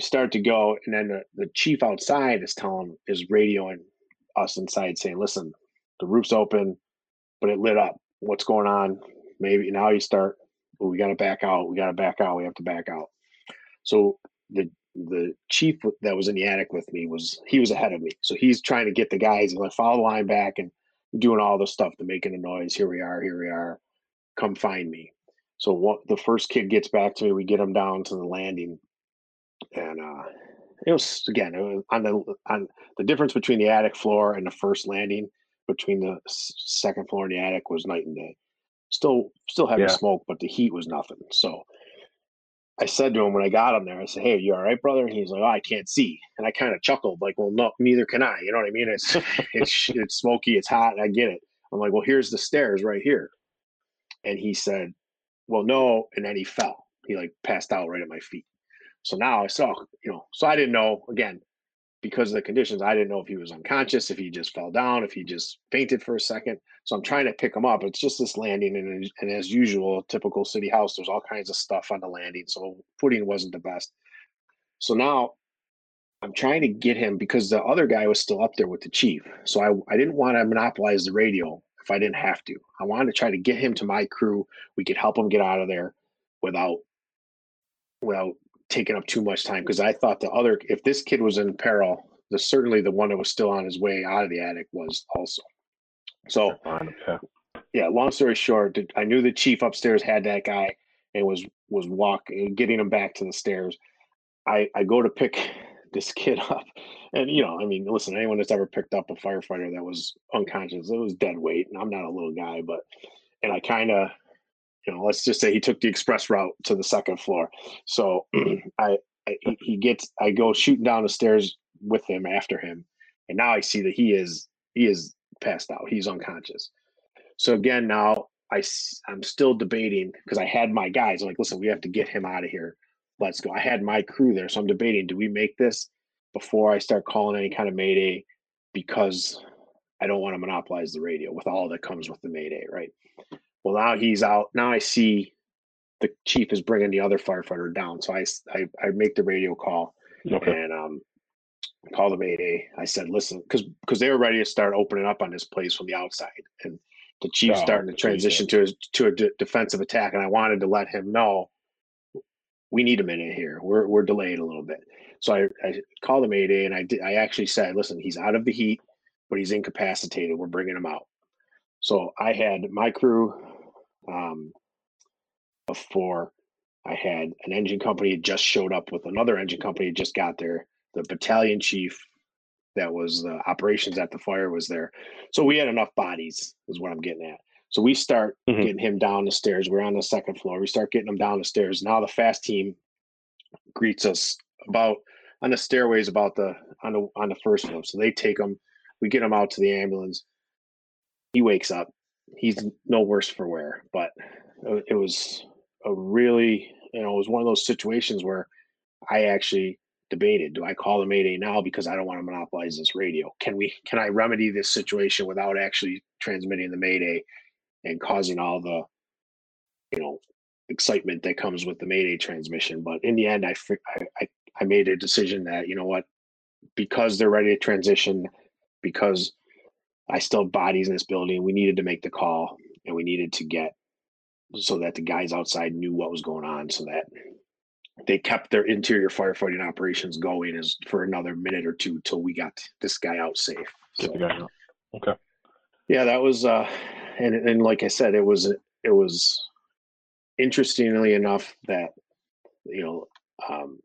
Speaker 3: start to go, and then the, the chief outside is telling is radioing us inside saying, listen, the roof's open, but it lit up. What's going on? Maybe now you start, we got to back out. We got to back out. We have to back out. So the the chief that was in the attic with me was he was ahead of me. So he's trying to get the guys and like follow the line back and doing all the stuff to making a noise. Here we are, here we are. Come find me. So what the first kid gets back to me, we get him down to the landing. And uh it was again it was on the on the difference between the attic floor and the first landing between the second floor and the attic was night and day. Still still having yeah. smoke, but the heat was nothing. So I said to him when I got him there, I said, "Hey, you all right, brother?" And he's like, "Oh, I can't see." And I kind of chuckled, like, "Well, no, neither can I." You know what I mean? It's it's it's smoky, it's hot, I get it. I'm like, "Well, here's the stairs right here," and he said, "Well, no," and then he fell. He like passed out right at my feet. So now I saw, you know, so I didn't know again because of the conditions. I didn't know if he was unconscious, if he just fell down, if he just fainted for a second. So I'm trying to pick him up. It's just this landing, and, and as usual, typical city house, there's all kinds of stuff on the landing. So footing wasn't the best. So now I'm trying to get him because the other guy was still up there with the chief. So I, I didn't want to monopolize the radio if I didn't have to. I wanted to try to get him to my crew. We could help him get out of there without without taking up too much time because I thought the other if this kid was in peril, the certainly the one that was still on his way out of the attic was also. So, yeah. Long story short, I knew the chief upstairs had that guy and was was walking, eh, getting him back to the stairs. I I go to pick this kid up, and you know, I mean, listen, anyone that's ever picked up a firefighter that was unconscious, it was dead weight, and I'm not a little guy, but and I kind of, you know, let's just say he took the express route to the second floor. So I, I he gets, I go shooting down the stairs with him after him, and now I see that he is he is passed out. He's unconscious. So again, now I I'm still debating because I had my guys. I'm like, listen, we have to get him out of here. Let's go. I had my crew there, so I'm debating: do we make this before I start calling any kind of mayday? Because I don't want to monopolize the radio with all that comes with the mayday, right? Well, now he's out. Now I see the chief is bringing the other firefighter down. So I I, I make the radio call, okay. and um, call the Mayday. I said, listen, because because they were ready to start opening up on this place from the outside, and the Chiefs oh, starting to transition to a, to a d- defensive attack, and I wanted to let him know we need a minute here. We're we're delayed a little bit. So I, I called the Mayday, and I did, I actually said, listen, he's out of the heat, but he's incapacitated. We're bringing him out. So I had my crew um, before I had an engine company just showed up with another engine company just got there the battalion chief that was the operations at the fire was there. So we had enough bodies, is what I'm getting at. So we start mm-hmm. getting him down the stairs. We're on the second floor. We start getting him down the stairs. Now the fast team greets us about on the stairways about the on the on the first floor. So they take him. We get him out to the ambulance. He wakes up. He's no worse for wear, but uh, it was a really you know it was one of those situations where I actually debated do i call the mayday now because i don't want to monopolize this radio? Can we can i remedy this situation without actually transmitting the mayday and causing all the you know excitement that comes with the mayday transmission? But in the end i i i made a decision that you know what because they're ready to transition because i still have bodies in this building we needed to make the call and we needed to get so that the guys outside knew what was going on so that they kept their interior firefighting operations going as for another minute or two till we got this guy out safe.
Speaker 1: Get so, the guy out. Okay.
Speaker 3: Yeah, that was uh and and like I said, it was it was interestingly enough that you know um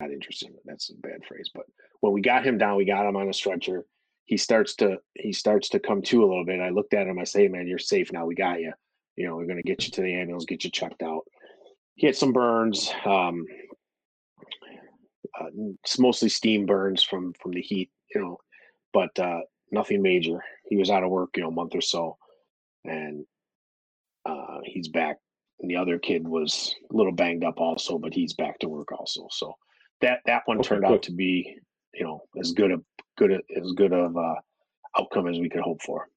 Speaker 3: not interesting, that's a bad phrase, but when we got him down, we got him on a stretcher. He starts to he starts to come to a little bit. I looked at him, I say, hey, man, you're safe now. We got you. You know, we're gonna get you to the ambulance, get you checked out he had some burns. Um, uh, it's mostly steam burns from from the heat, you know, but uh, nothing major. He was out of work, you know, a month or so, and uh, he's back. And the other kid was a little banged up also, but he's back to work also. So that that one okay, turned good. out to be you know as good a good as good of uh, outcome as we could hope for.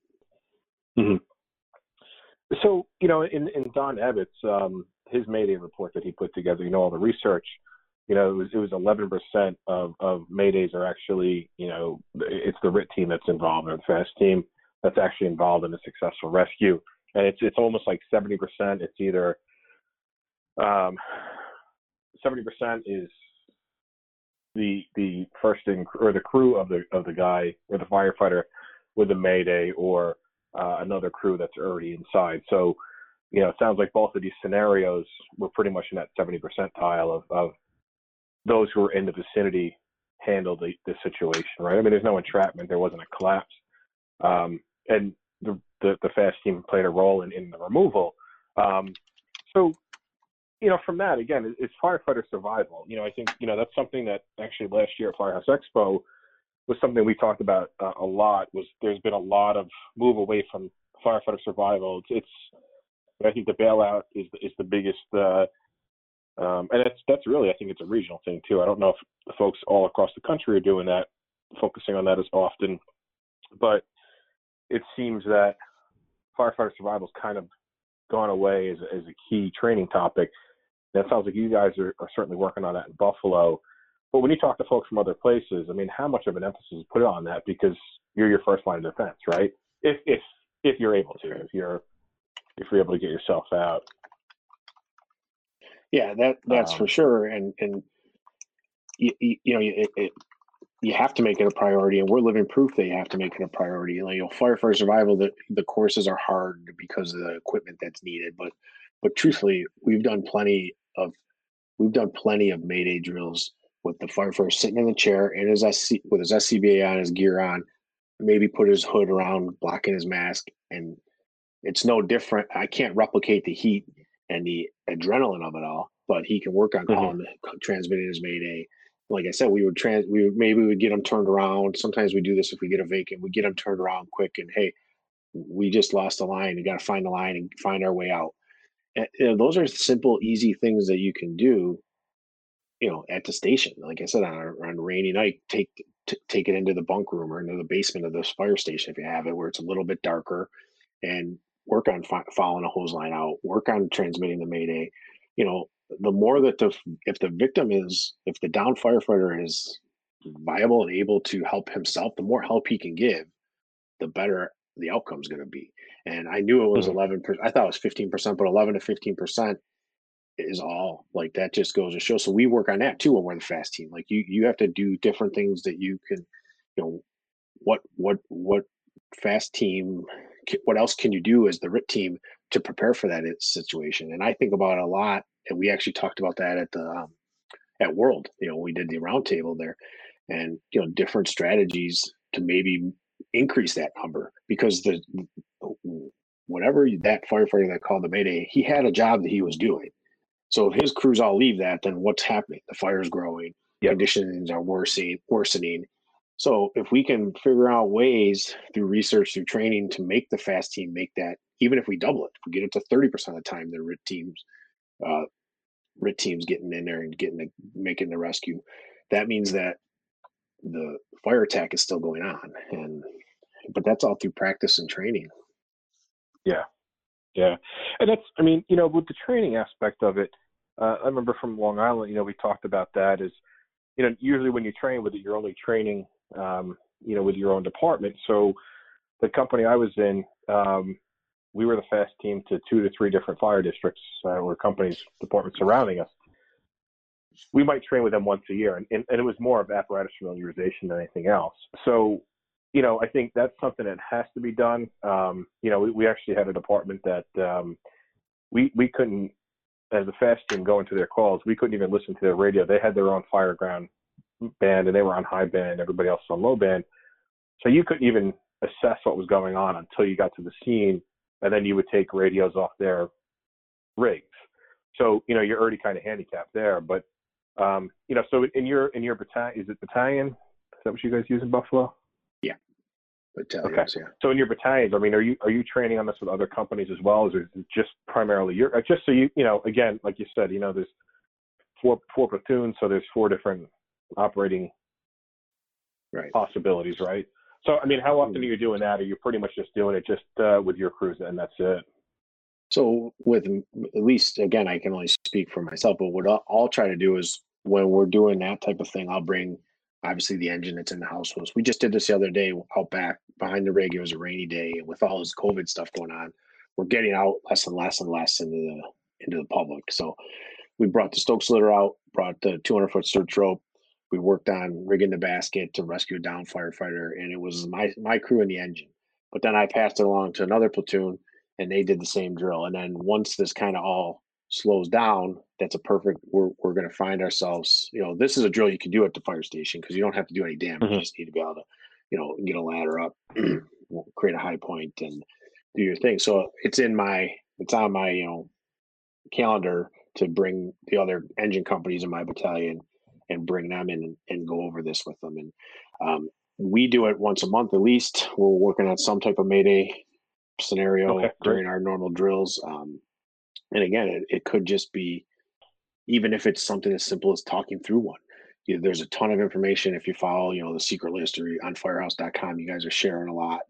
Speaker 2: Mm-hmm. So you know, in in Don Abbott's um, his Mayday report that he put together, you know, all the research, you know, it was it was 11% of of Maydays are actually, you know, it's the RIT team that's involved or the FAST team that's actually involved in a successful rescue, and it's it's almost like 70%. It's either um, 70% is the the first in or the crew of the of the guy or the firefighter with a mayday or uh, another crew that's already inside. So, you know, it sounds like both of these scenarios were pretty much in that 70 percentile of, of those who were in the vicinity handled the, the situation, right? I mean, there's no entrapment, there wasn't a collapse, um, and the, the, the fast team played a role in, in the removal. Um, so you know, from that again, it's firefighter survival. You know, I think you know that's something that actually last year at Firehouse Expo was something we talked about uh, a lot. Was there's been a lot of move away from firefighter survival. It's, it's I think the bailout is is the biggest, uh, um, and that's that's really I think it's a regional thing too. I don't know if the folks all across the country are doing that, focusing on that as often, but it seems that firefighter survival has kind of gone away as, as a key training topic. That sounds like you guys are, are certainly working on that in Buffalo. But when you talk to folks from other places, I mean, how much of an emphasis is put on that because you're your first line of defense, right? If if if you're able to, if you're if you're able to get yourself out.
Speaker 3: Yeah, that that's um, for sure, and and you, you know it, it, you have to make it a priority, and we're living proof that you have to make it a priority. Like you know, firefighter survival, the the courses are hard because of the equipment that's needed, but but truthfully, we've done plenty of we've done plenty of Mayday drills with the firefighter sitting in the chair in his SC, with his SCBA on, his gear on, maybe put his hood around, blocking his mask, and it's no different. I can't replicate the heat and the adrenaline of it all, but he can work on mm-hmm. transmitting his Mayday. Like I said, we would trans, we would, maybe we would get him turned around. Sometimes we do this if we get a vacant, we get him turned around quick, and hey, we just lost the line. You got to find the line and find our way out. You know, those are simple, easy things that you can do. You know, at the station, like I said, on a, on a rainy night, take t- take it into the bunk room or into the basement of this fire station if you have it, where it's a little bit darker, and work on fi- following a hose line out. Work on transmitting the mayday. You know, the more that the if the victim is if the down firefighter is viable and able to help himself, the more help he can give, the better the outcome is going to be. And I knew it was mm-hmm. 11 percent. I thought it was 15 percent, but 11 to 15 percent is all like that. Just goes to show. So we work on that too when we're the fast team. Like you, you have to do different things that you can, you know, what what what fast team, what else can you do as the RIT team to prepare for that situation? And I think about it a lot. And we actually talked about that at the um, at World. You know, we did the roundtable there, and you know, different strategies to maybe increase that number because the whatever that firefighter that called the mayday, he had a job that he was doing. So if his crews all leave that, then what's happening? The fire's growing, yep. conditions are worsening, worsening. So if we can figure out ways through research, through training to make the fast team make that, even if we double it, if we get it to 30% of the time, the RIT teams, uh, RIT teams getting in there and getting the, making the rescue, that means that the fire attack is still going on and but that's all through practice and training.
Speaker 2: Yeah. Yeah. And that's i mean you know with the training aspect of it uh, i remember from long island you know we talked about that is you know usually when you train with it you're only training um, you know with your own department. So the company i was in um, we were the fast team to two to three different fire districts uh, or companies departments surrounding us we might train with them once a year, and, and, and it was more of apparatus familiarization than anything else. So, you know, I think that's something that has to be done. Um, you know, we, we actually had a department that um, we we couldn't, as a fast team, go into their calls. We couldn't even listen to their radio. They had their own fireground band, and they were on high band. Everybody else on low band. So you couldn't even assess what was going on until you got to the scene, and then you would take radios off their rigs. So you know you're already kind of handicapped there. But um, you know, so in your in your battalion, is it battalion? Is that what you guys use in Buffalo?
Speaker 3: Yeah,
Speaker 2: battalions. Okay. Yeah. So in your battalions, I mean, are you are you training on this with other companies as well, or is it just primarily your? Uh, just so you you know, again, like you said, you know, there's four four platoons, so there's four different operating right. possibilities, right? So, I mean, how often are you doing that? Are you pretty much just doing it just uh, with your crews and that's it?
Speaker 3: So, with at least, again, I can only speak for myself, but what I'll, try to do is when we're doing that type of thing, I'll bring obviously the engine that's in the house with us. We just did this the other day out back behind the rig. It was a rainy day, and with all this COVID stuff going on, we're getting out less and less and less into the into the public. So we brought the Stokes litter out, brought the 200 foot search rope. We worked on rigging the basket to rescue a down firefighter, and it was my my crew in the engine. But then I passed it along to another platoon, and they did the same drill. And then once this kind of all slows down, that's a perfect. We're we're going to find ourselves. You know, this is a drill you can do at the fire station because you don't have to do any damage. Mm-hmm. You just need to be able to, you know, get a ladder up, create a high point, and do your thing. So it's in my it's on my you know calendar to bring the other engine companies in my battalion and bring them in and, and go over this with them. And um, we do it once a month at least. We're working on some type of Mayday scenario okay, during our normal drills. Um, and again, it, it could just be, even if it's something as simple as talking through one. You know, there's a ton of information if you follow, you know, the secret list or on firehouse.com, you guys are sharing a lot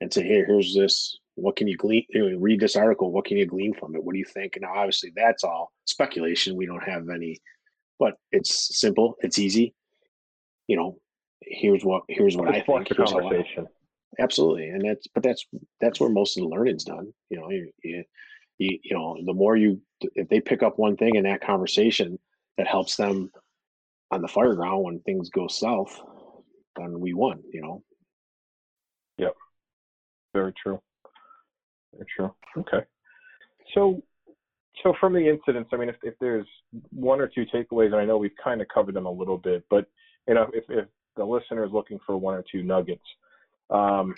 Speaker 3: and say, hey, here's this. What can you glean? You know, read this article. What can you glean from it? What do you think? And now, obviously, that's all speculation. We don't have any, but it's simple. It's easy. You know, here's what here's what it's I think. Here's conversation. Absolutely, and that's but that's that's where most of the learning's done. You know, you, you, you, you know, the more you if they pick up one thing in that conversation that helps them on the fire ground when things go south, then we won. You know.
Speaker 2: Yep. Very true. Very true. Okay. So, so from the incidents, I mean, if, if there's one or two takeaways, and I know we've kind of covered them a little bit, but you know, if, if the listener is looking for one or two nuggets, um,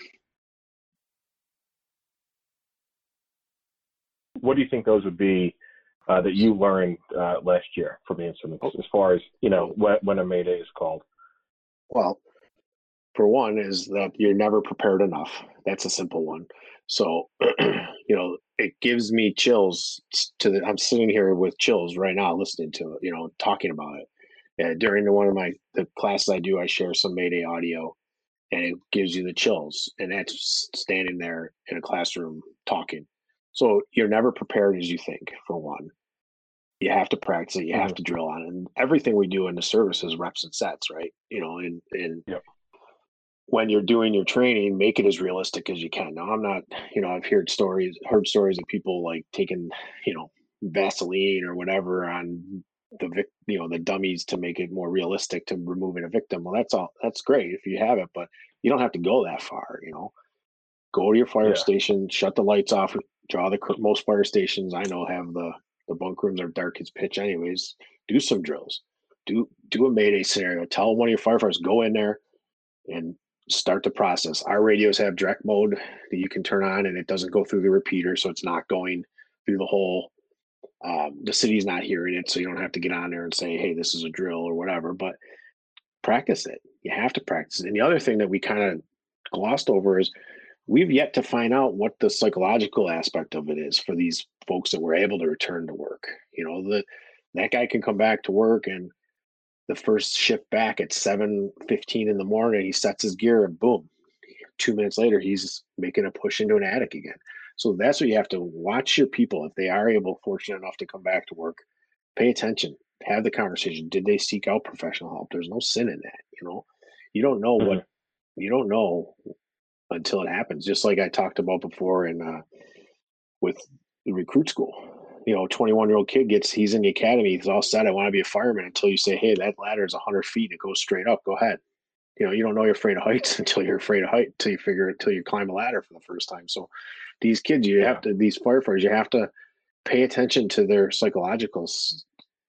Speaker 2: what do you think those would be uh, that you learned uh, last year from the incidents, as far as you know when, when a mayday is called?
Speaker 3: Well, for one, is that you're never prepared enough. That's a simple one. So, you know, it gives me chills to the, I'm sitting here with chills right now listening to it, you know, talking about it. Yeah, during the, one of my the classes I do, I share some Mayday audio and it gives you the chills. And that's standing there in a classroom talking. So you're never prepared as you think, for one. You have to practice it, you have mm-hmm. to drill on it. And everything we do in the service is reps and sets, right? You know, and and yep when you're doing your training, make it as realistic as you can. Now, I'm not, you know, I've heard stories, heard stories of people like taking, you know, Vaseline or whatever on the vic, you know, the dummies to make it more realistic to removing a victim. Well, that's all. That's great if you have it, but you don't have to go that far. You know, go to your fire yeah. station, shut the lights off, draw the most fire stations I know have the the bunk rooms are dark as pitch, anyways. Do some drills. Do do a mayday scenario. Tell one of your firefighters go in there and start the process. Our radios have direct mode that you can turn on and it doesn't go through the repeater. So it's not going through the whole, um, the city's not hearing it. So you don't have to get on there and say, hey, this is a drill or whatever, but practice it. You have to practice it. And the other thing that we kind of glossed over is we've yet to find out what the psychological aspect of it is for these folks that were able to return to work. You know, that that guy can come back to work and the first shift back at 7.15 in the morning he sets his gear and boom two minutes later he's making a push into an attic again so that's what you have to watch your people if they are able fortunate enough to come back to work pay attention have the conversation did they seek out professional help there's no sin in that you know you don't know mm-hmm. what you don't know until it happens just like i talked about before in uh, with the recruit school you know, 21 year old kid gets, he's in the academy, he's all set. I want to be a fireman until you say, hey, that ladder is 100 feet. And it goes straight up. Go ahead. You know, you don't know you're afraid of heights until you're afraid of height, until you figure it, until you climb a ladder for the first time. So these kids, you have to, these firefighters, you have to pay attention to their psychological,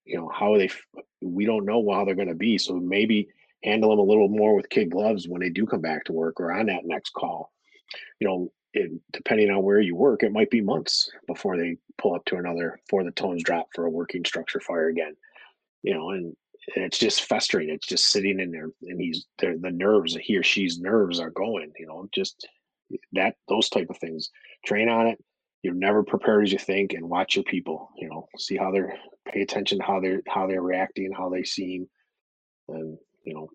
Speaker 3: you know, how they, we don't know how they're going to be. So maybe handle them a little more with kid gloves when they do come back to work or on that next call. You know, it, depending on where you work, it might be months before they pull up to another, for the tones drop for a working structure fire again. You know, and, it's just festering. It's just sitting in there, and he's there. The nerves, he or she's nerves are going. You know, just that those type of things. Train on it. You're never prepared as you think, and watch your people. You know, see how they're pay attention to how they're how they're reacting, how they seem, and you know,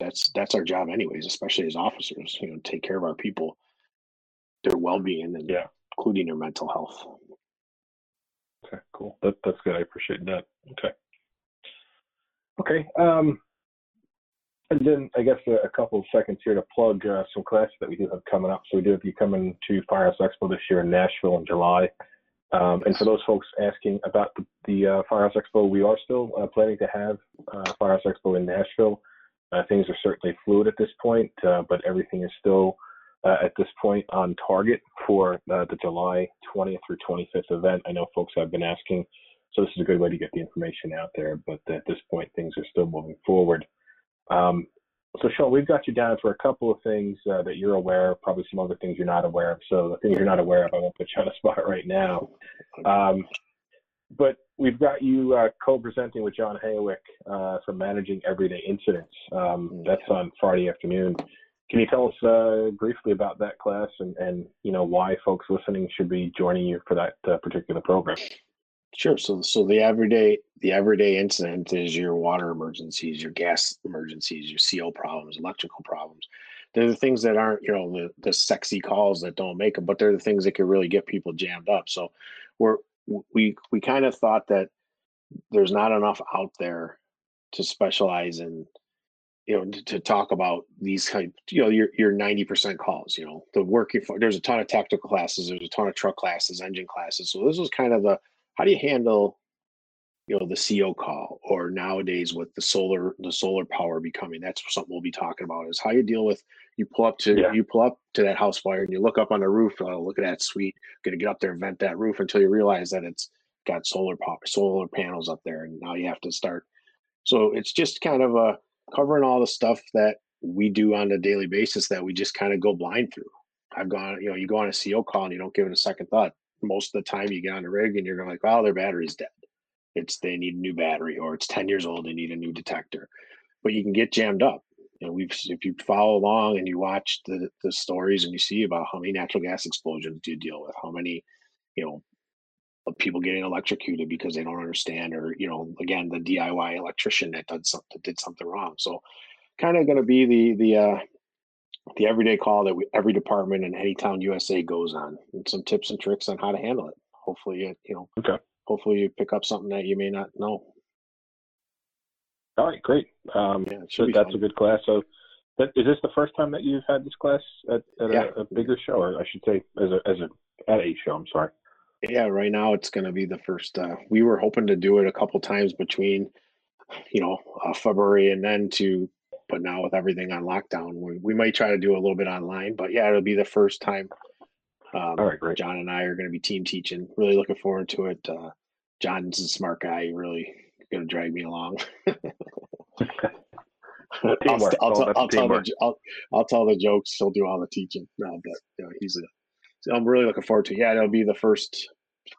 Speaker 3: that's that's our job anyways, especially as officers. You know, take care of our people, their well being, and
Speaker 2: yeah.
Speaker 3: including their mental health.
Speaker 2: Okay, cool. That, that's good. I appreciate that. Okay. Okay. Um, and then I guess a, a couple of seconds here to plug uh, some classes that we do have coming up. So we do have you coming to Firehouse Expo this year in Nashville in July. Um, and for those folks asking about the, the uh, Firehouse Expo, we are still uh, planning to have uh, Firehouse Expo in Nashville. Uh, things are certainly fluid at this point, uh, but everything is still uh, at this point on target for the July 20th through 25th event. I know folks have been asking, so this is a good way to get the information out there. But at this point, things are still moving forward. Um, so, Sean, we've got you down for a couple of things uh, that you're aware of, probably some other things you're not aware of. So, the things you're not aware of, I won't put you on the spot right now. Um, but we've got you uh, co-presenting with John Hayowyk uh, for managing everyday incidents. Um, that's on Friday afternoon. Can you tell us uh, briefly about that class and, and you know why folks listening should be joining you for that uh, particular program?
Speaker 3: Sure. So, so the everyday the everyday incident is your water emergencies, your gas emergencies, your CO problems, electrical problems. They're the things that aren't, you know, the the sexy calls that don't make them, but they're the things that can really get people jammed up. So, we're we we kind of thought that there's not enough out there to specialize in you know to, to talk about these kind you know your your 90% calls you know the for there's a ton of tactical classes there's a ton of truck classes engine classes so this was kind of the how do you handle you know the CO call or nowadays with the solar the solar power becoming that's something we'll be talking about is how you deal with you pull up to yeah. you pull up to that house fire and you look up on the roof oh, look at that sweet gonna get up there and vent that roof until you realize that it's got solar power solar panels up there and now you have to start so it's just kind of a covering all the stuff that we do on a daily basis that we just kind of go blind through. I've gone, you know, you go on a CO call and you don't give it a second thought. Most of the time you get on the rig and you're like, oh, their battery's dead. It's they need a new battery or it's 10 years old, they need a new detector. But you can get jammed up. You know, we've if you follow along and you watch the the stories and you see about how many natural gas explosions do you deal with, how many, you know, people getting electrocuted because they don't understand or you know again the diy electrician that did something did something wrong so kind of going to be the the uh the everyday call that we, every department in any town usa goes on and some tips and tricks on how to handle it hopefully you, you know
Speaker 2: okay
Speaker 3: hopefully you pick up something that you may not know
Speaker 2: all right great um yeah, so that's fun. a good class so that, is this the first time that you've had this class at, at yeah. a, a, bigger show or i should say as a as a at a show i'm sorry
Speaker 3: yeah, right now it's going to be the first. Uh, we were hoping to do it a couple times between, you know, uh, February and then to, but now with everything on lockdown, we, we might try to do a little bit online. But yeah, it'll be the first time.
Speaker 2: Um, All right, great.
Speaker 3: John and I are going to be team teaching. Really looking forward to it. Uh, John's a smart guy. really going to drag me along. I'll, I'll, I'll, I'll tell the, I'll, I'll tell the jokes. He'll do all the teaching. No, but you know, he's a so I'm really looking forward to. It. Yeah, it'll be the first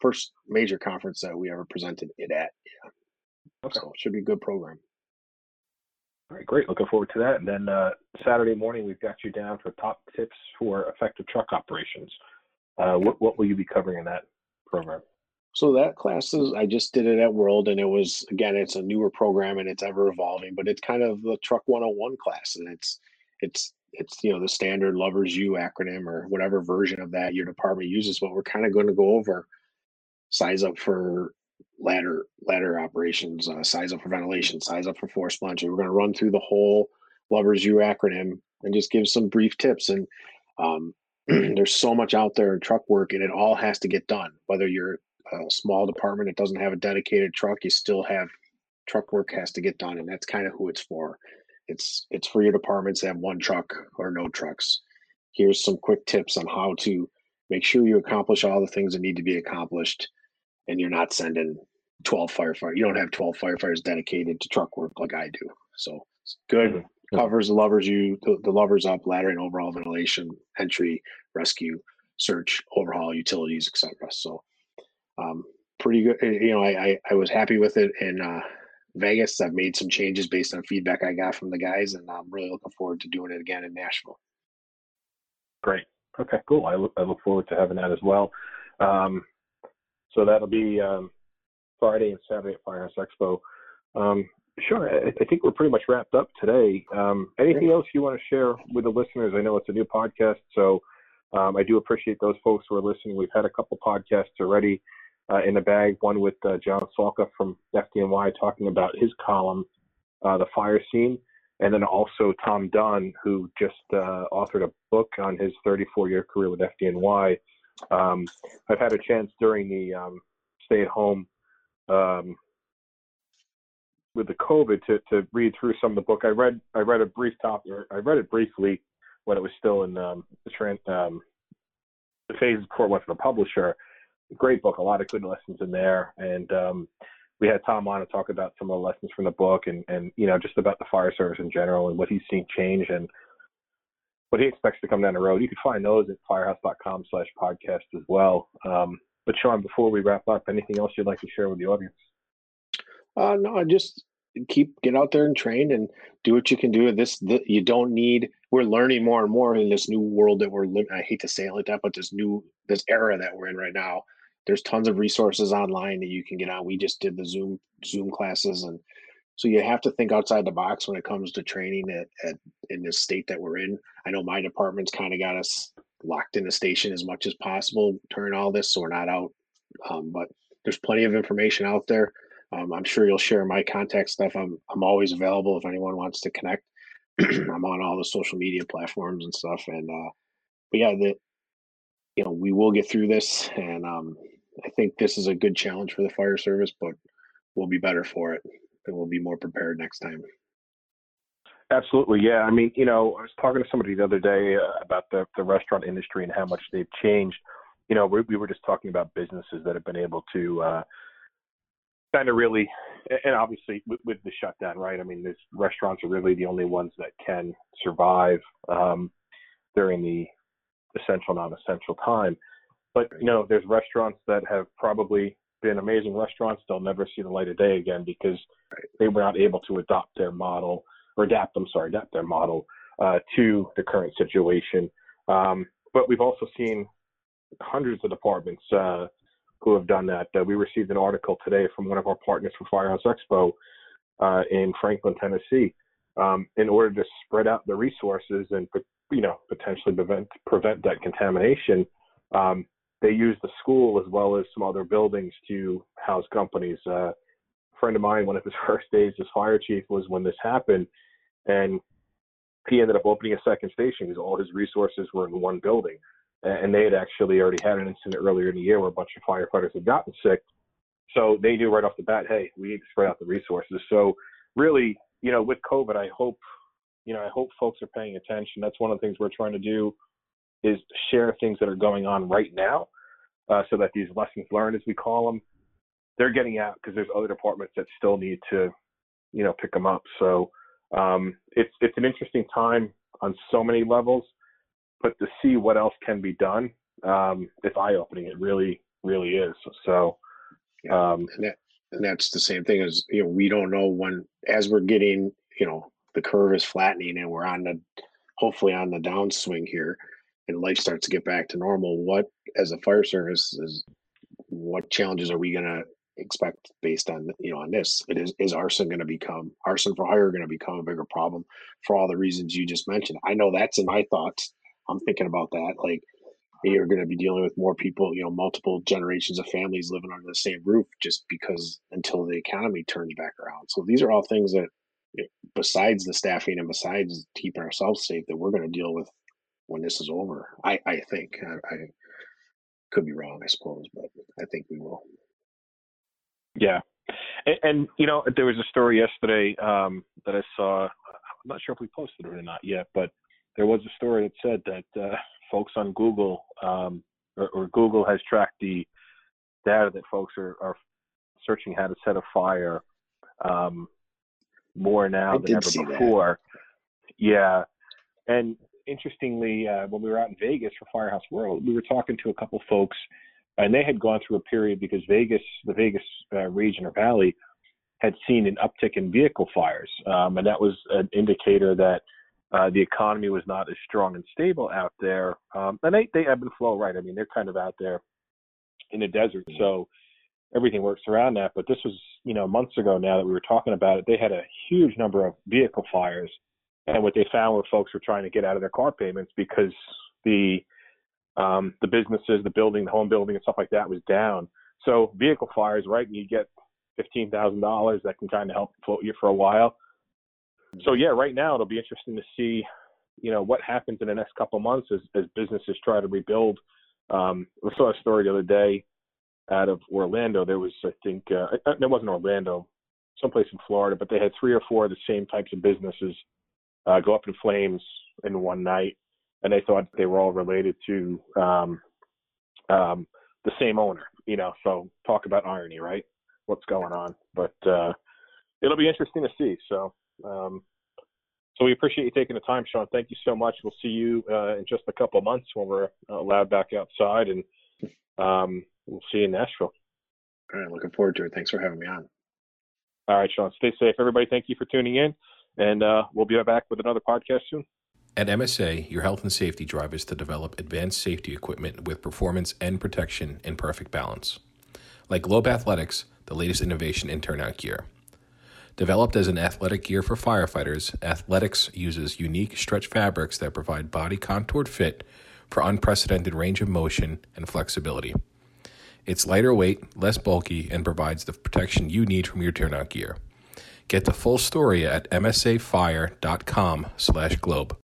Speaker 3: first major conference that we ever presented it at. Yeah. Okay. So it should be a good program.
Speaker 2: All right, great. Looking forward to that. And then uh, Saturday morning, we've got you down for top tips for effective truck operations. Uh, what, what will you be covering in that program?
Speaker 3: So that class is, I just did it at World, and it was again, it's a newer program and it's ever evolving, but it's kind of the Truck 101 class, and it's it's it's you know the standard LOVERS-U acronym or whatever version of that your department uses but we're kind of going to go over size up for ladder ladder operations uh, size up for ventilation size up for force plunging we're going to run through the whole LOVERS-U acronym and just give some brief tips. And um, there's so much out there in truck work and it all has to get done. Whether you're a small department that doesn't have a dedicated truck you still have truck work has to get done and that's kind of who it's for. It's it's for your departments that have one truck or no trucks. Here's some quick tips on how to make sure you accomplish all the things that need to be accomplished, and you're not sending 12 firefighters. You don't have 12 firefighters dedicated to truck work like I do. So it's good. Mm-hmm. Covers the LOVERS-U the, the lovers up, ladder and overall ventilation, entry, rescue, search, overhaul, utilities, etc. So um, pretty good. Eh, you know, I, I, I was happy with it, in uh, Vegas. I've made some changes based on feedback I got from the guys, and I'm really looking forward to doing it again in Nashville.
Speaker 2: Great. Okay, cool. I look, I look forward to having that as well. Um, so that'll be um, Friday and Saturday at Firehouse Expo. Um, Sure. I, I think we're pretty much wrapped up today. Um, anything else you want to share with the listeners? I know it's a new podcast, so um, I do appreciate those folks who are listening. We've had a couple podcasts already uh, in the bag. One with uh, John Salka from FDNY talking about his column, uh, the fire scene, and then also Tom Dunn, who just uh, authored a book on his 34-year career with FDNY. Um, I've had a chance during the um, stay-at-home um, with the COVID to, to read through some of the book. I read I read a brief top I read it briefly when it was still in um, the trans, um, the phases before it went to the publisher. Great book, a lot of good lessons in there, and um, we had Tom on to talk about some of the lessons from the book and and you know just about the fire service in general and what he's seen change and what he expects to come down the road. You can find those at firehouse.com slash podcast as well. Um, but Sean, before we wrap up, anything else you'd like to share with the audience?
Speaker 3: Uh, no, I just keep get out there and train and do what you can do. This the, you don't need. We're learning more and more in this new world that we're living. I hate to say it like that, but this new this era that we're in right now. There's tons of resources online that you can get on. We just did the Zoom Zoom classes, and so you have to think outside the box when it comes to training at, at in this state that we're in. I know my department's kind of got us locked in the station as much as possible during all this, so we're not out. Um, but there's plenty of information out there um, I'm sure you'll share my contact stuff. I'm I'm always available if anyone wants to connect. I'm on all the social media platforms and stuff. And uh, but yeah, the you know we will get through this, and um, I think this is a good challenge for the fire service, but we'll be better for it, and we'll be more prepared next time.
Speaker 2: Absolutely, yeah. I mean, you know, I was talking to somebody the other day uh, about the the restaurant industry and how much they've changed. You know, we, we were just talking about businesses that have been able to uh, kind of really, and obviously with, with, the shutdown, right? I mean, these restaurants are really the only ones that can survive um, during the essential, non-essential time. But you know, there's restaurants that have probably been amazing restaurants. They'll never see the light of day again because they were not able to adopt their model or adapt. I'm sorry, adapt their model uh, to the current situation. Um, but we've also seen hundreds of departments uh, who have done that. Uh, we received an article today from one of our partners for Firehouse Expo uh, in Franklin, Tennessee, um, in order to spread out the resources and you know potentially prevent prevent that contamination. Um, they used the school as well as some other buildings to house companies. Uh, a friend of mine, one of his first days as fire chief was when this happened, and he ended up opening a second station because all his resources were in one building and they had actually already had an incident earlier in the year where a bunch of firefighters had gotten sick. So they knew right off the bat, hey, we need to spread out the resources. So really, you know, with COVID, I hope, you know, I hope folks are paying attention. That's one of the things we're trying to do is share things that are going on right now, uh, so that these lessons learned, as we call them, they're getting out because there's other departments that still need to, you know, pick them up. So um, it's it's an interesting time on so many levels but to see what else can be done, um, it's eye opening. It really, really is. So, um,
Speaker 3: and, that, and that's the same thing as you know we don't know when as we're getting you know the curve is flattening and we're on the hopefully on the downswing here and life starts to get back to normal what as a fire service is what challenges are we going to expect based on you know on this it is is arson going to become arson for hire going to become a bigger problem for all the reasons you just mentioned i know that's in my thoughts I'm thinking about that. Like you're going to be dealing with more people, you know, multiple generations of families living under the same roof just because until the economy turns back around. So these are all things that, besides the staffing and besides keeping ourselves safe, that we're going to deal with when this is over. I, I think I, I could be wrong, I suppose, but I think we will.
Speaker 2: Yeah. And, and, you know, there was a story yesterday um, that I saw. I'm not sure if we posted it or not yet, but there was a story that said that uh, folks on Google um, or, or, Google has tracked the data that folks are, are searching how to set a fire um, more now I than ever before. That. Yeah, and interestingly, uh, when we were out in Vegas for Firehouse World, we were talking to a couple folks, and they had gone through a period because Vegas, the Vegas uh, region or valley, had seen an uptick in vehicle fires, um, and that was an indicator that uh, the economy was not as strong and stable out there. Um, and they, they ebb and flow, right? I mean, they're kind of out there in the desert. So everything works around that. But this was, you know, months ago now that we were talking about it. They had a huge number of vehicle fires, and what they found were folks were trying to get out of their car payments because the um, the businesses, the building, the home building, and stuff like that was down. So vehicle fires, right? And you get fifteen thousand dollars that can kind of help float you for a while. So yeah, right now it'll be interesting to see, you know, what happens in the next couple months as, as businesses try to rebuild. Um, we saw a story the other day out of Orlando. There was, I think, uh, it wasn't Orlando, someplace in Florida, but they had three or four of the same types of businesses uh, go up in flames in one night, and they thought they were all related to um, um, the same owner. You know, so talk about irony, right? What's going on? But uh, it'll be interesting to see. So. Um, so we appreciate you taking the time, Sean. Thank you so much. We'll see you uh, in just a couple of months when we're allowed back outside, and um, we'll see you in Nashville.
Speaker 3: All right, looking forward to it. Thanks for having me on.
Speaker 2: All right, Sean. Stay safe, everybody. Thank you for tuning in, and uh, we'll be back with another podcast soon.
Speaker 1: At MSA, your health and safety drive is to develop advanced safety equipment with performance and protection in perfect balance. Like Globe Athletix, the latest innovation in turnout gear. Developed as an athletic gear for firefighters, Athletix uses unique stretch fabrics that provide body contoured fit for unprecedented range of motion and flexibility. It's lighter weight, less bulky, and provides the protection you need from your turnout gear. Get the full story at msafire.com/globe.